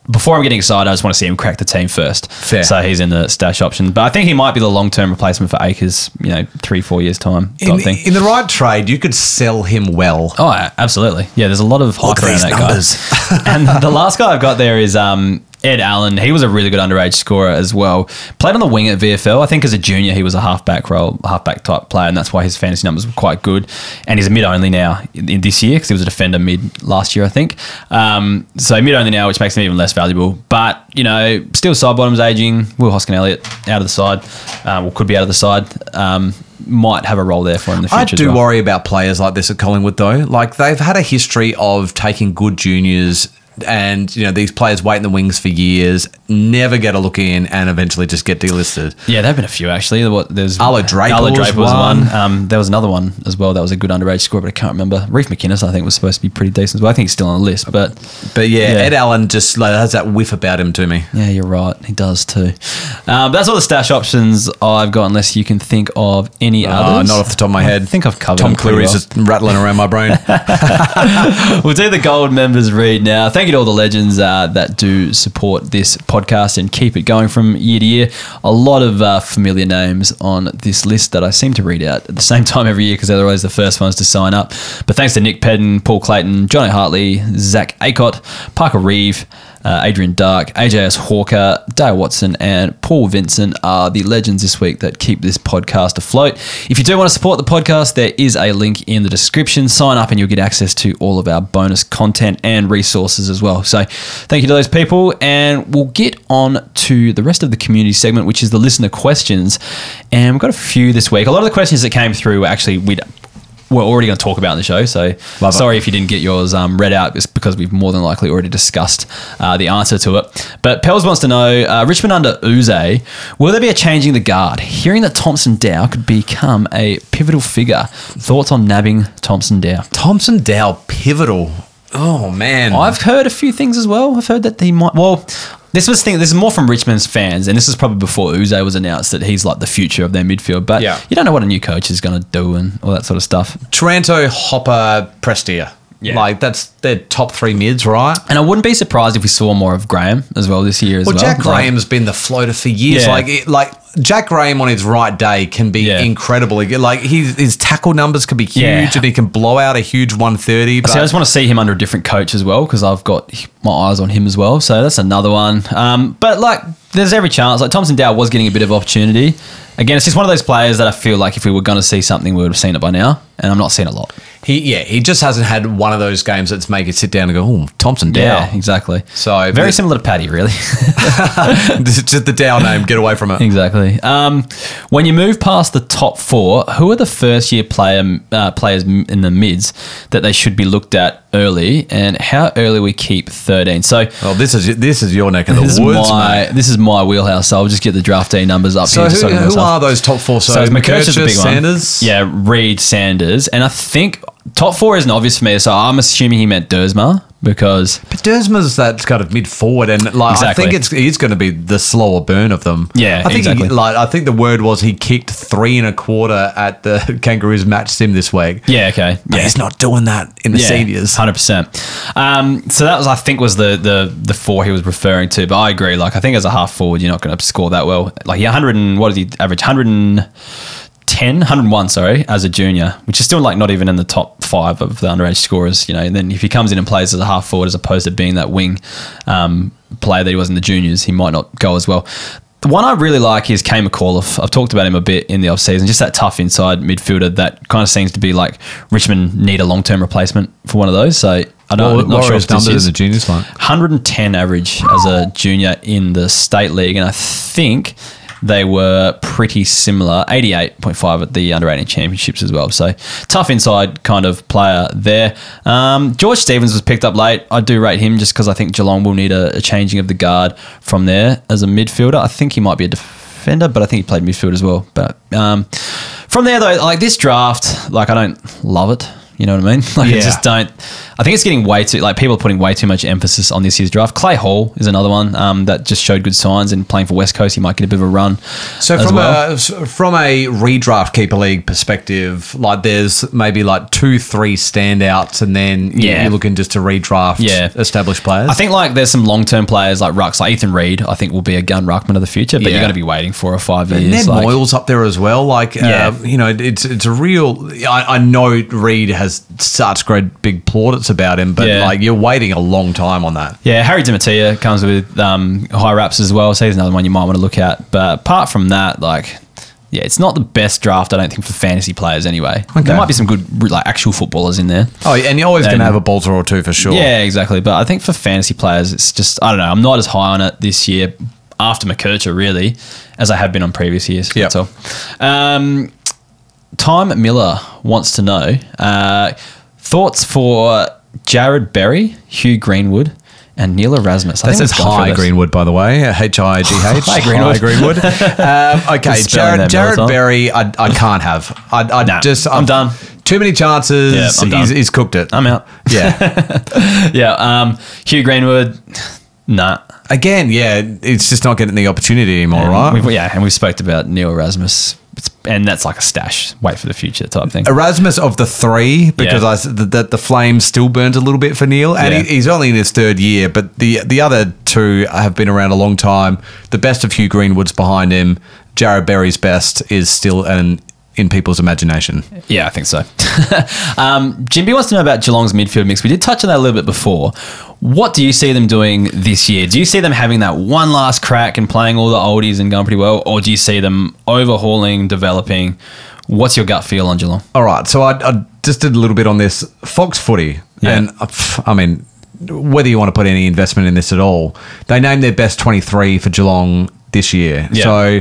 before I'm getting excited, I just want to see him crack the team first. Fair. So he's in the stash option. But I think he might be the long term replacement for Acres. you know, three, four years' time In, in the right trade, you could sell him well. Oh, absolutely. Yeah, there's a lot of Look hype at around that numbers. guy. and the last guy I've got there is um, Ed Allan. He was a really good underage scorer as well. Played on the wing at VFL. I think as a junior he was a halfback role, halfback type player, and that's why his fantasy numbers were quite good. And he's a mid only now in, this year because he was a defender mid last year, I think. Um, so mid only now, which makes him even less valuable. But you know, Steele Sidebottom's aging. Will Hoskin-Elliott out of the side, um, or could be out of the side. Um, might have a role there for him in the future. I do well. worry about players like this at Collingwood, though. Like they've had a history of taking good juniors, and you know these players wait in the wings for years, never get a look in, and eventually just get delisted. Yeah, there've been a few actually. What there's Arlo Draper Arlo Draper was one. one. Um, there was another one as well. That was a good underage score, but I can't remember. Reef McInnes, I think, was supposed to be pretty decent. as well. I think he's still on the list, but But yeah, Yeah. Ed Allen just like, has that whiff about him to me. yeah, you're right. He does too. Um, that's all the stash options I've got, unless you can think of any Uh, others. not off the top of my head. I think I've covered Tom Cleary's well. just rattling around my brain. we'll do the gold members read now. Thank you to all the legends uh, that do support this podcast and keep it going from year to year. A lot of uh, familiar names on this list that I seem to read out at the same time every year because they're always the first ones to sign up. But thanks to Nick Pedden, Paul Clayton, Johnny Hartley, Zach Acott, Parker Reeve. Uh, Adrian Dark, AJS Hawker, Dale Watson, and Paul Vincent are the legends this week that keep this podcast afloat. If you do want to support the podcast, there is a link in the description. Sign up and you'll get access to all of our bonus content and resources as well. So, thank you to those people. And we'll get on to the rest of the community segment, which is the listener questions. And we've got a few this week. A lot of the questions that came through were actually we'd we're already going to talk about in the show. So Love it. sorry if you didn't get yours um, read out. It's because we've more than likely already discussed uh, the answer to it. But Pels wants to know uh, Richmond under Yze, will there be a changing the guard? Hearing that Thomson Dow could become a pivotal figure. Thoughts on nabbing Thomson Dow? Thomson Dow pivotal. Oh man, I've heard a few things as well. I've heard that he might. Well, this was thing. This is more from Richmond's fans, and this is probably before Yze was announced that he's like the future of their midfield. But Yeah. you don't know what a new coach is going to do and all that sort of stuff. Taranto, Hopper, Prestia. Yeah. Like that's their top three mids, right? And I wouldn't be surprised if we saw more of Graham as well this year as Well, well. Jack Like- Graham's been the floater for years. Yeah. Like, it, like Jack Graham on his right day can be Yeah. incredible. Like his his tackle numbers can be huge, Yeah. and he can blow out a huge one thirty. But See, I just want to see him under a different coach as well because I've got my eyes on him as well. So that's another one. Um, but like, there's every chance. Like Thomson Dow was getting a bit of opportunity. Again, it's just one of those players that I feel like if we were going to see something, we would have seen it by now. And I'm not seeing a lot. he yeah he just hasn't had one of those games that's make it sit down and go, oh, Thomson Dow. Yeah, exactly. So Very similar to Paddy, really. Just the Dow name. Get away from it. exactly. Um, when you move past the top four, who are the first year player uh, players in the mids that they should be looked at early, and how early we keep 13? So Well, this is this is your neck of the this is woods, my mate. this is my wheelhouse. So I'll just get the draftee numbers up So here. who, I who myself. are those top four? So, So, McKercher's the big one. Yeah, Reid Sanders. And I think top four isn't obvious for me. So I'm assuming he meant Duursma because But Duursma's that kind of mid forward, and like I think it's he's going to be the slower burn of them. Yeah, I think he- like I think the word was he kicked three and a quarter at the Kangaroos match sim this week. yeah, okay, But yeah. he's not doing that in the seniors. hundred percent. Um, so that was, I think, was the the the four he was referring to. But I agree. Like, I think as a half forward, you're not going to score that well. Like, he 100 and what did he average? 110, 101, sorry, as a junior, which is still like not even in the top five of the underage scorers. You know, and then if he comes in and plays as a half forward as opposed to being that wing um, player that he was in the juniors, he might not go as well. The one I really like is Kane McAuliffe. I've talked about him a bit in the off season. Just that tough inside midfielder that kind of seems to be like Richmond need a long term replacement for one of those. So I don't, What, I'm not what sure if his this numbers in is the juniors like? 110 average as a junior in the state league, and I think they were pretty similar. 88.5 at the under 18 championships as well. So tough inside kind of player there. Um, George Stevens was picked up late. I do rate him just because I think Geelong will need a, a changing of the guard from there as a midfielder. I think he might be a defender, but I think he played midfield as well. But um, from there though, like this draft, like I don't love it. You know what I mean? Like I just don't. I think it's getting way too like people are putting way too much emphasis on this year's draft. Clay Hall is another one um, that just showed good signs and playing for West Coast, he might get a bit of a run. So from well. a from a redraft keeper league perspective, like there's maybe like two, three standouts, and then Yeah. you're looking just to redraft Yeah. established players. I think like there's some long term players like Rucks, like Ethan Read. I think will be a gun ruckman of the future, but Yeah. you're going to be waiting four or five And years. Ned like- Moyle's up there as well. Like, Yeah. uh, you know, it's it's a real. I, I know Reed has such great big plaudits about him, but Yeah. like you're waiting a long time on that. Yeah, Harry DeMattia comes with um, high raps as well, so he's another one you might want to look at. But apart from that, like, yeah, it's not the best draft, I don't think, for fantasy players anyway. Okay. There might be some good, like, actual footballers in there. Oh, and you're always going to have a bolter or two for sure. Yeah, exactly. But I think for fantasy players, it's just, I don't know, I'm not as high on it this year after McKercher, really, as I have been on previous years. Yep. That's all. Um, Time Miller wants to know uh, thoughts for Jarrod Berry, Hugh Greenwood, and Neil Erasmus. I That says we've gone through Hi. Greenwood, by the way. H I G H. Hi, Greenwood. Greenwood. um, okay, Jarrod, Jarrod Berry, I, I can't have. I, I Nah, just, I'm done. Too many chances. Yeah, I'm done. he's, he's cooked it. I'm out. yeah. Yeah, um, Hugh Greenwood, nah. Again, yeah, it's just not getting the opportunity anymore, And right? Yeah, and we've spoke about Neil Erasmus, and that's like a stash. Wait for the future type thing. Erasmus of the three, because Yeah. I that the, the flame still burns a little bit for Neil, and Yeah. he, he's only in his third year. But the the other two have been around a long time. The best of Hugh Greenwood's behind him. Jarrod Berry's best is still an in people's imagination. Yeah, I think so. um, Jimby wants to know about Geelong's midfield mix. We did touch on that a little bit before. What do you see them doing this year? Do you see them having that one last crack and playing all the oldies and going pretty well, or do you see them overhauling, developing? What's your gut feel on Geelong? All right, so I, I just did a little bit on this Fox Footy, Yeah. and uh, I mean, whether you want to put any investment in this at all, they named their best twenty three for Geelong this year. Yeah. So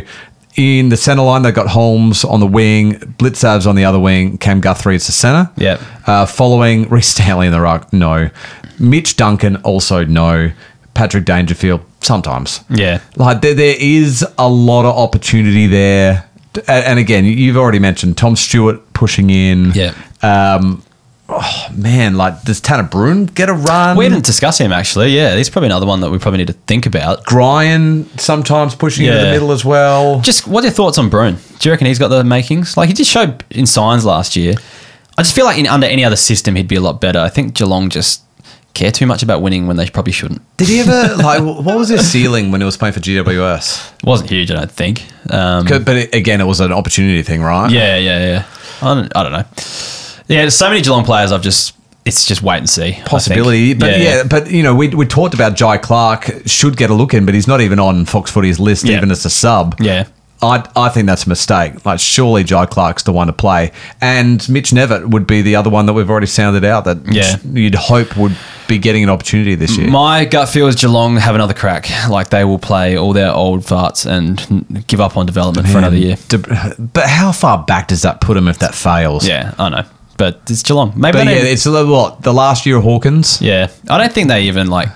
in the centre line, they've got Holmes on the wing, Blicavs on the other wing, Cam Guthrie is the centre. Yep. Uh, following Rhys Stanley in the ruck, no. Mitch Duncan also no. Patrick Dangerfield sometimes. Yeah. Like there, there is a lot of opportunity there. And, and again, you've already mentioned Tom Stewart pushing in. Yeah. Um, oh man, like does Tanner Bruhn get a run? We didn't discuss him actually. Yeah, he's probably another one that we probably need to think about. Brian sometimes pushing into Yeah. the middle as well. Just what are your thoughts on Bruhn? Do you reckon he's got the makings? Like he just showed in signs last year. I just feel like in under any other system he'd be a lot better. I think Geelong just care too much about winning when they probably shouldn't. Did he ever like what was his ceiling when he was playing for GWS? It wasn't huge, I don't think. Um, But again, it was an opportunity thing, right? yeah, yeah, yeah. I don't, I don't know. Yeah, there's so many Geelong players. I've just it's just wait and see. Possibility. But yeah, but you know, we, we talked about Jhye Clark should get a look in, but he's not even on Fox Footy's list, Yeah. even as a sub. Yeah. I, I think that's a mistake. Like, surely Jhye Clark's the one to play. And Mitch Knevitt would be the other one that we've already sounded out that Yeah. you'd hope would be getting an opportunity this year. My gut feel is Geelong have another crack. Like they will play all their old farts and give up on development for another year. But how far back does that put them if that fails? Yeah, I know. But it's Geelong. Maybe But yeah, it's a little, what, the last year of Hawkins? Yeah, I don't think they even like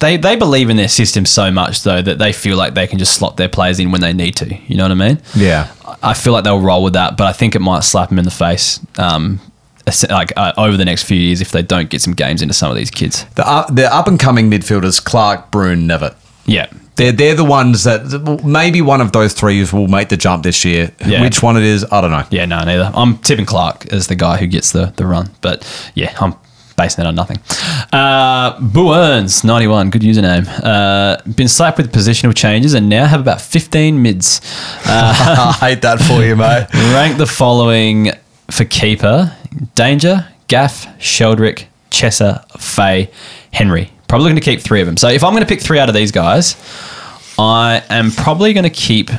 they they believe in their system so much though that they feel like they can just slot their players in when they need to. You know what I mean? Yeah. I feel like they'll roll with that, but I think it might slap them in the face. Um, like uh, over the next few years if they don't get some games into some of these kids. The, up the up and coming midfielders, Clark, Bruhn, Knevitt. Yeah, They're, they're the ones that maybe one of those three will make the jump this year. Yeah. Which one it is, I don't know. yeah, no, neither. I'm tipping Clark as the guy who gets the the run, but yeah, I'm basing that on nothing. Uh, Boo Earns, 91, good username. Uh, been slapped with positional changes and now have about 15 mids. I hate that for you, mate. Rank the following for keeper: Danger, Gaff, Sheldrick, Chesser, Fay, Henry. Probably going to keep three of them. So if I'm going to pick three out of these guys, I am probably going to keep.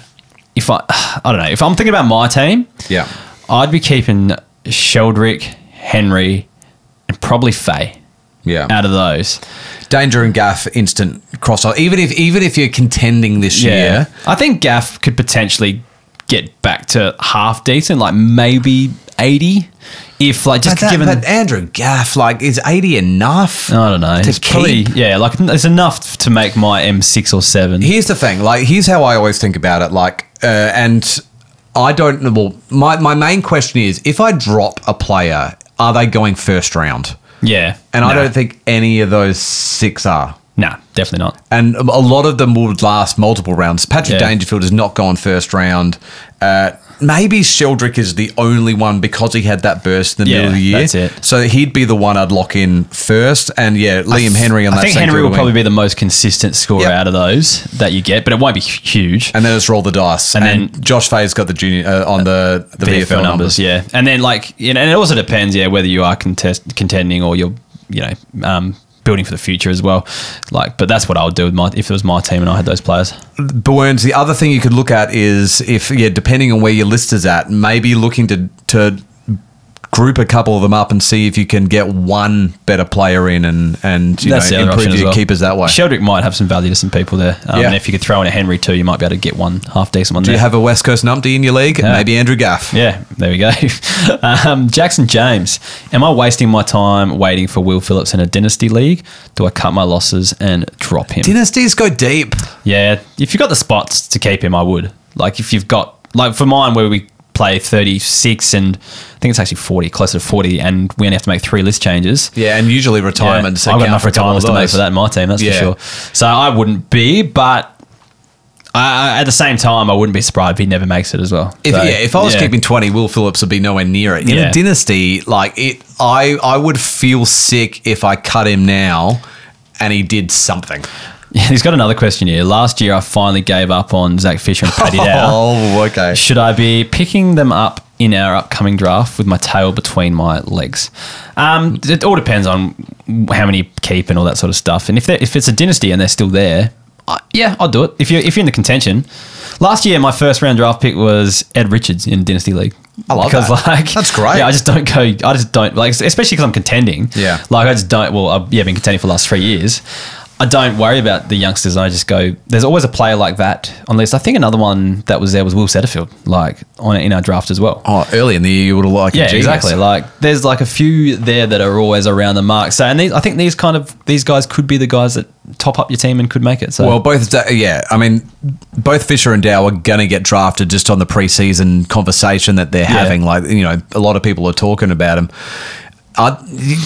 If I, I don't know, if I'm thinking about my team, Yeah. I'd be keeping Sheldrick, Henry, and probably Faye Yeah. out of those. Danger and Gaff instant crossover. Even if even if you're contending this year, I think Gaff could potentially get back to half decent, like maybe 80. If, like, just but, that- given. but Andrew Gaff, like, is eighty enough? I don't know. to It's probably, keep? yeah, like it's enough to make my M6 or 7. Here's the thing. Like, here's how I always think about it. Like, uh, and I don't know. Well, my my main question is, if I drop a player, are they going first round? yeah. And I don't think any of those six are. Nah, definitely not. And a lot of them would last multiple rounds. Patrick Yeah. Dangerfield has not gone first round. Uh, maybe Sheldrick is the only one because he had that burst in the Yeah, middle of the year. that's it. So he'd be the one I'd lock in first. And yeah, Liam Henry on I that think Henry will probably be the most consistent scorer Yep. out of those that you get, but it won't be huge. And then just roll the dice. And And, then- Josh Fay's got the junior uh, on the, the VFL, numbers. yeah. And then like you know, and it also depends, yeah, whether you are contest contending or you're you know um, building for the future as well. Like, but that's what I would do with my if it was my team and I had those players. Burns, the other thing you could look at is if, yeah, depending on where your list is at, maybe looking to, to group a couple of them up and see if you can get one better player in and, and you that's know, improve your well. keepers that way. Sheldrick might have some value to some people there. Um, Yeah. And if you could throw in a Henry too, you might be able to get one half decent one Do there. you have a West Coast numpty in your league? Maybe Andrew Gaff. Yeah, there we go. um, Jackson James. Am I wasting my time waiting for Will Phillips in a dynasty league? Do I cut my losses and drop him? Dynasties go deep. yeah, if you've got the spots to keep him, I would. Like if you've got like for mine where we play 36 and I think it's actually 40, closer to 40, and we only have to make three list changes. Yeah, and usually retirement. Yeah, I've got enough retirements to make for that in my team, that's Yeah. for sure. So I wouldn't be, but I, I- at the same time, I wouldn't be surprised if he never makes it as well. If, So, yeah, if I was yeah. keeping twenty, Will Phillips would be nowhere near it. In Yeah. a dynasty, like it, I I would feel sick if I cut him now, and he did something. He's got another question here. Last year, I finally gave up on Zach Fisher and Paddy Dow. Oh, okay. Should I be picking them up in our upcoming draft with my tail between my legs? Um, it all depends on how many keep and all that sort of stuff. And if if it's a dynasty and they're still there, I, yeah, I'll do it. If you're if you're in the contention, last year my first round draft pick was Ed Richards in Dynasty League. I love because that. like That's great. Yeah, I just don't go. I just don't like, especially because I'm contending. Yeah. like I just don't. Well, I've yeah been contending for the last three years. I don't worry about the youngsters. I just go. There's always a player like that on list. I think another one that was there was Will Setterfield, like on in our draft as well. Oh, early in the year, you would have liked. yeah, exactly. Like there's like a few there that are always around the mark. So and these, I think these kind of these guys could be the guys that top up your team and could make it. So Well, both yeah, I mean, both Fisher and Dow are going to get drafted just on the preseason conversation that they're having. Like you know, a lot of people are talking about them. I,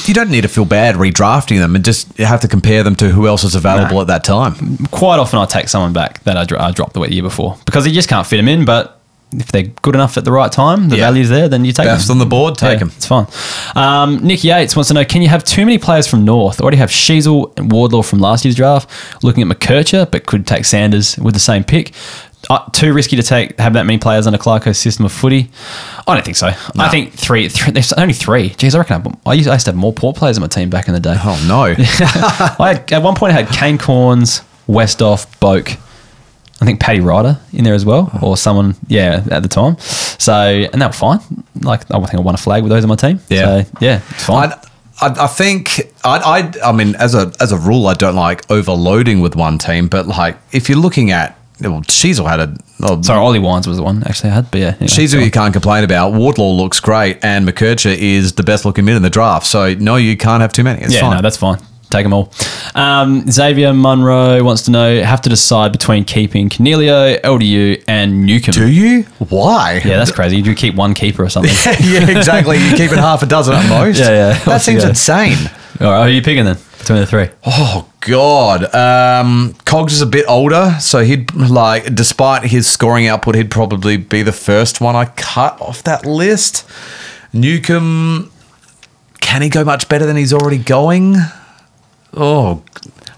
you don't need to feel bad redrafting them, and just have to compare them to who else is available at that time. quite often I take someone back that I, dro- I dropped the year before because you just can't fit them in. But if they're good enough at the right time, the Yeah. value's there, then you take Best them. on the board, take them. It's fine. Um, Nick Yates wants to know: Can you have too many players from North? Already have Sheezel and Wardlaw from last year's draft. Looking at McKercher, but could take Sanders with the same pick. Uh, too risky to take have that many players under Clarko's system of footy. I don't think so. I think three, three. There's only three. Jeez, I reckon I, I used I used to have more poor players in my team back in the day. Oh no! I had, at one point I had Kane Cornes, Westhoff, Boak. I think Paddy Ryder in there as well, or someone, yeah, at the time. So, and they were fine. Like, I think I won a flag with those on my team. Yeah. So, yeah, it's fine. I, I, I think I, I I mean as a as a rule I don't like overloading with one team, but like if you're looking at well, Sheezel had a oh, Sorry, Ollie Wines was the one actually I had, but yeah. Anyway, you can't complain about. Wardlaw looks great, and McKercher is the best looking mid in the draft. So no, you can't have too many. It's yeah, fine. no, that's fine. Take them all. Um, Xavier Munro wants to know have to decide between keeping Coniglio, LDU, and Newcombe. Do you? Why? Yeah, that's crazy. Do you keep one keeper or something. yeah, exactly. You keep it half a dozen at most. Yeah, yeah. That seems insane. all right, who are you picking then between the three? Oh God, um, Cogs is a bit older, so he'd like, despite his scoring output, he'd probably be the first one I cut off that list. Newcombe, can he go much better than he's already going? Oh,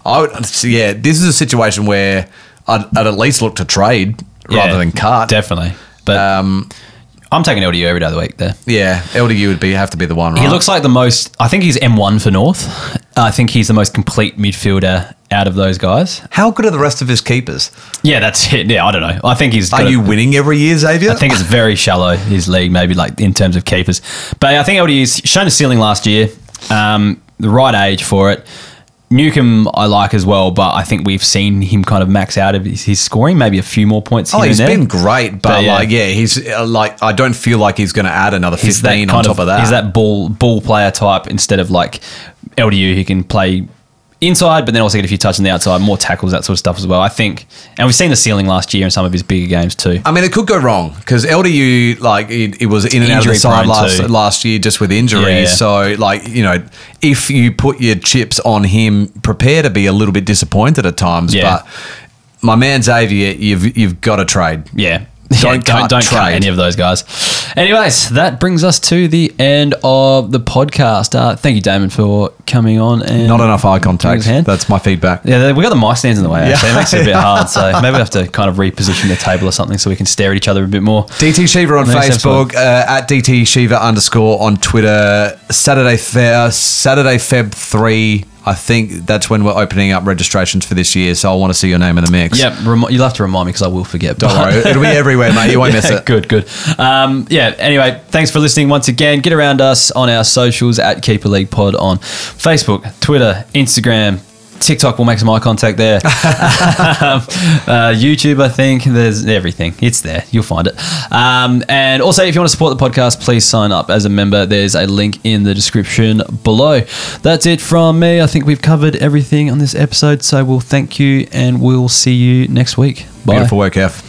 I would. Yeah, this is a situation where I'd, I'd at least look to trade rather Yeah, than cut. Definitely. But Um, I'm taking LDU every day of the week there. Yeah, LDU would be have to be the one, right? He looks like the most. I think he's M1 for North. I think he's the most complete midfielder out of those guys. How good are the rest of his keepers? Yeah, that's it. Yeah, I don't know. I think he's. Are a- you winning every year, Xavier? I think it's very shallow his league, maybe like in terms of keepers. But I think LDU's shown a ceiling last year. Um, the right age for it. Newcombe I like as well, but I think we've seen him kind of max out of his, his scoring, maybe a few more points. Oh, he's been great, but, But, yeah. like, yeah, he's uh, like, I don't feel like he's going to add another He's fifteen on top of, that. He's that ball ball player type instead of like LDU who can play inside, but then also get a few touches on the outside, more tackles, that sort of stuff as well. I think, and we've seen the ceiling last year in some of his bigger games too. I mean, it could go wrong because LDU, like, it, it was in and out of the Injury side last too. last year just with injuries. Yeah, yeah. So, like, you know, if you put your chips on him, prepare to be a little bit disappointed at times. Yeah. But my man Xavier, you've you've got to trade. Yeah. Don't Yeah, cut don't cut any of those guys. Anyways, that brings us to the end of the podcast. Uh, thank you, Damon, for coming on. And Not enough eye contact. us a hand. That's my feedback. Yeah, we got the mic stands in the way. Actually. Yeah. It makes it a bit hard. So maybe we have to kind of reposition the table or something so we can stare at each other a bit more. DT Shiva on Next Facebook, uh, at DT Shiva underscore on Twitter. Saturday, Fe- uh, Saturday, Feb 3. I think that's when we're opening up registrations for this year. So I want to see your name in the mix. Yeah, remi- you'll have to remind me because I will forget. Don't worry. It'll be everywhere, mate. You won't miss it. Good, good. Um, yeah, anyway, thanks for listening once again. Get around us on our socials at Keeper League Pod on Facebook, Twitter, Instagram. TikTok will make some eye contact there. um, uh, YouTube, I think there's everything. It's there. You'll find it. Um, and also, if you want to support the podcast, please sign up as a member. There's a link in the description below. That's it from me. I think we've covered everything on this episode. So we'll thank you and we'll see you next week. Bye. Beautiful work, F.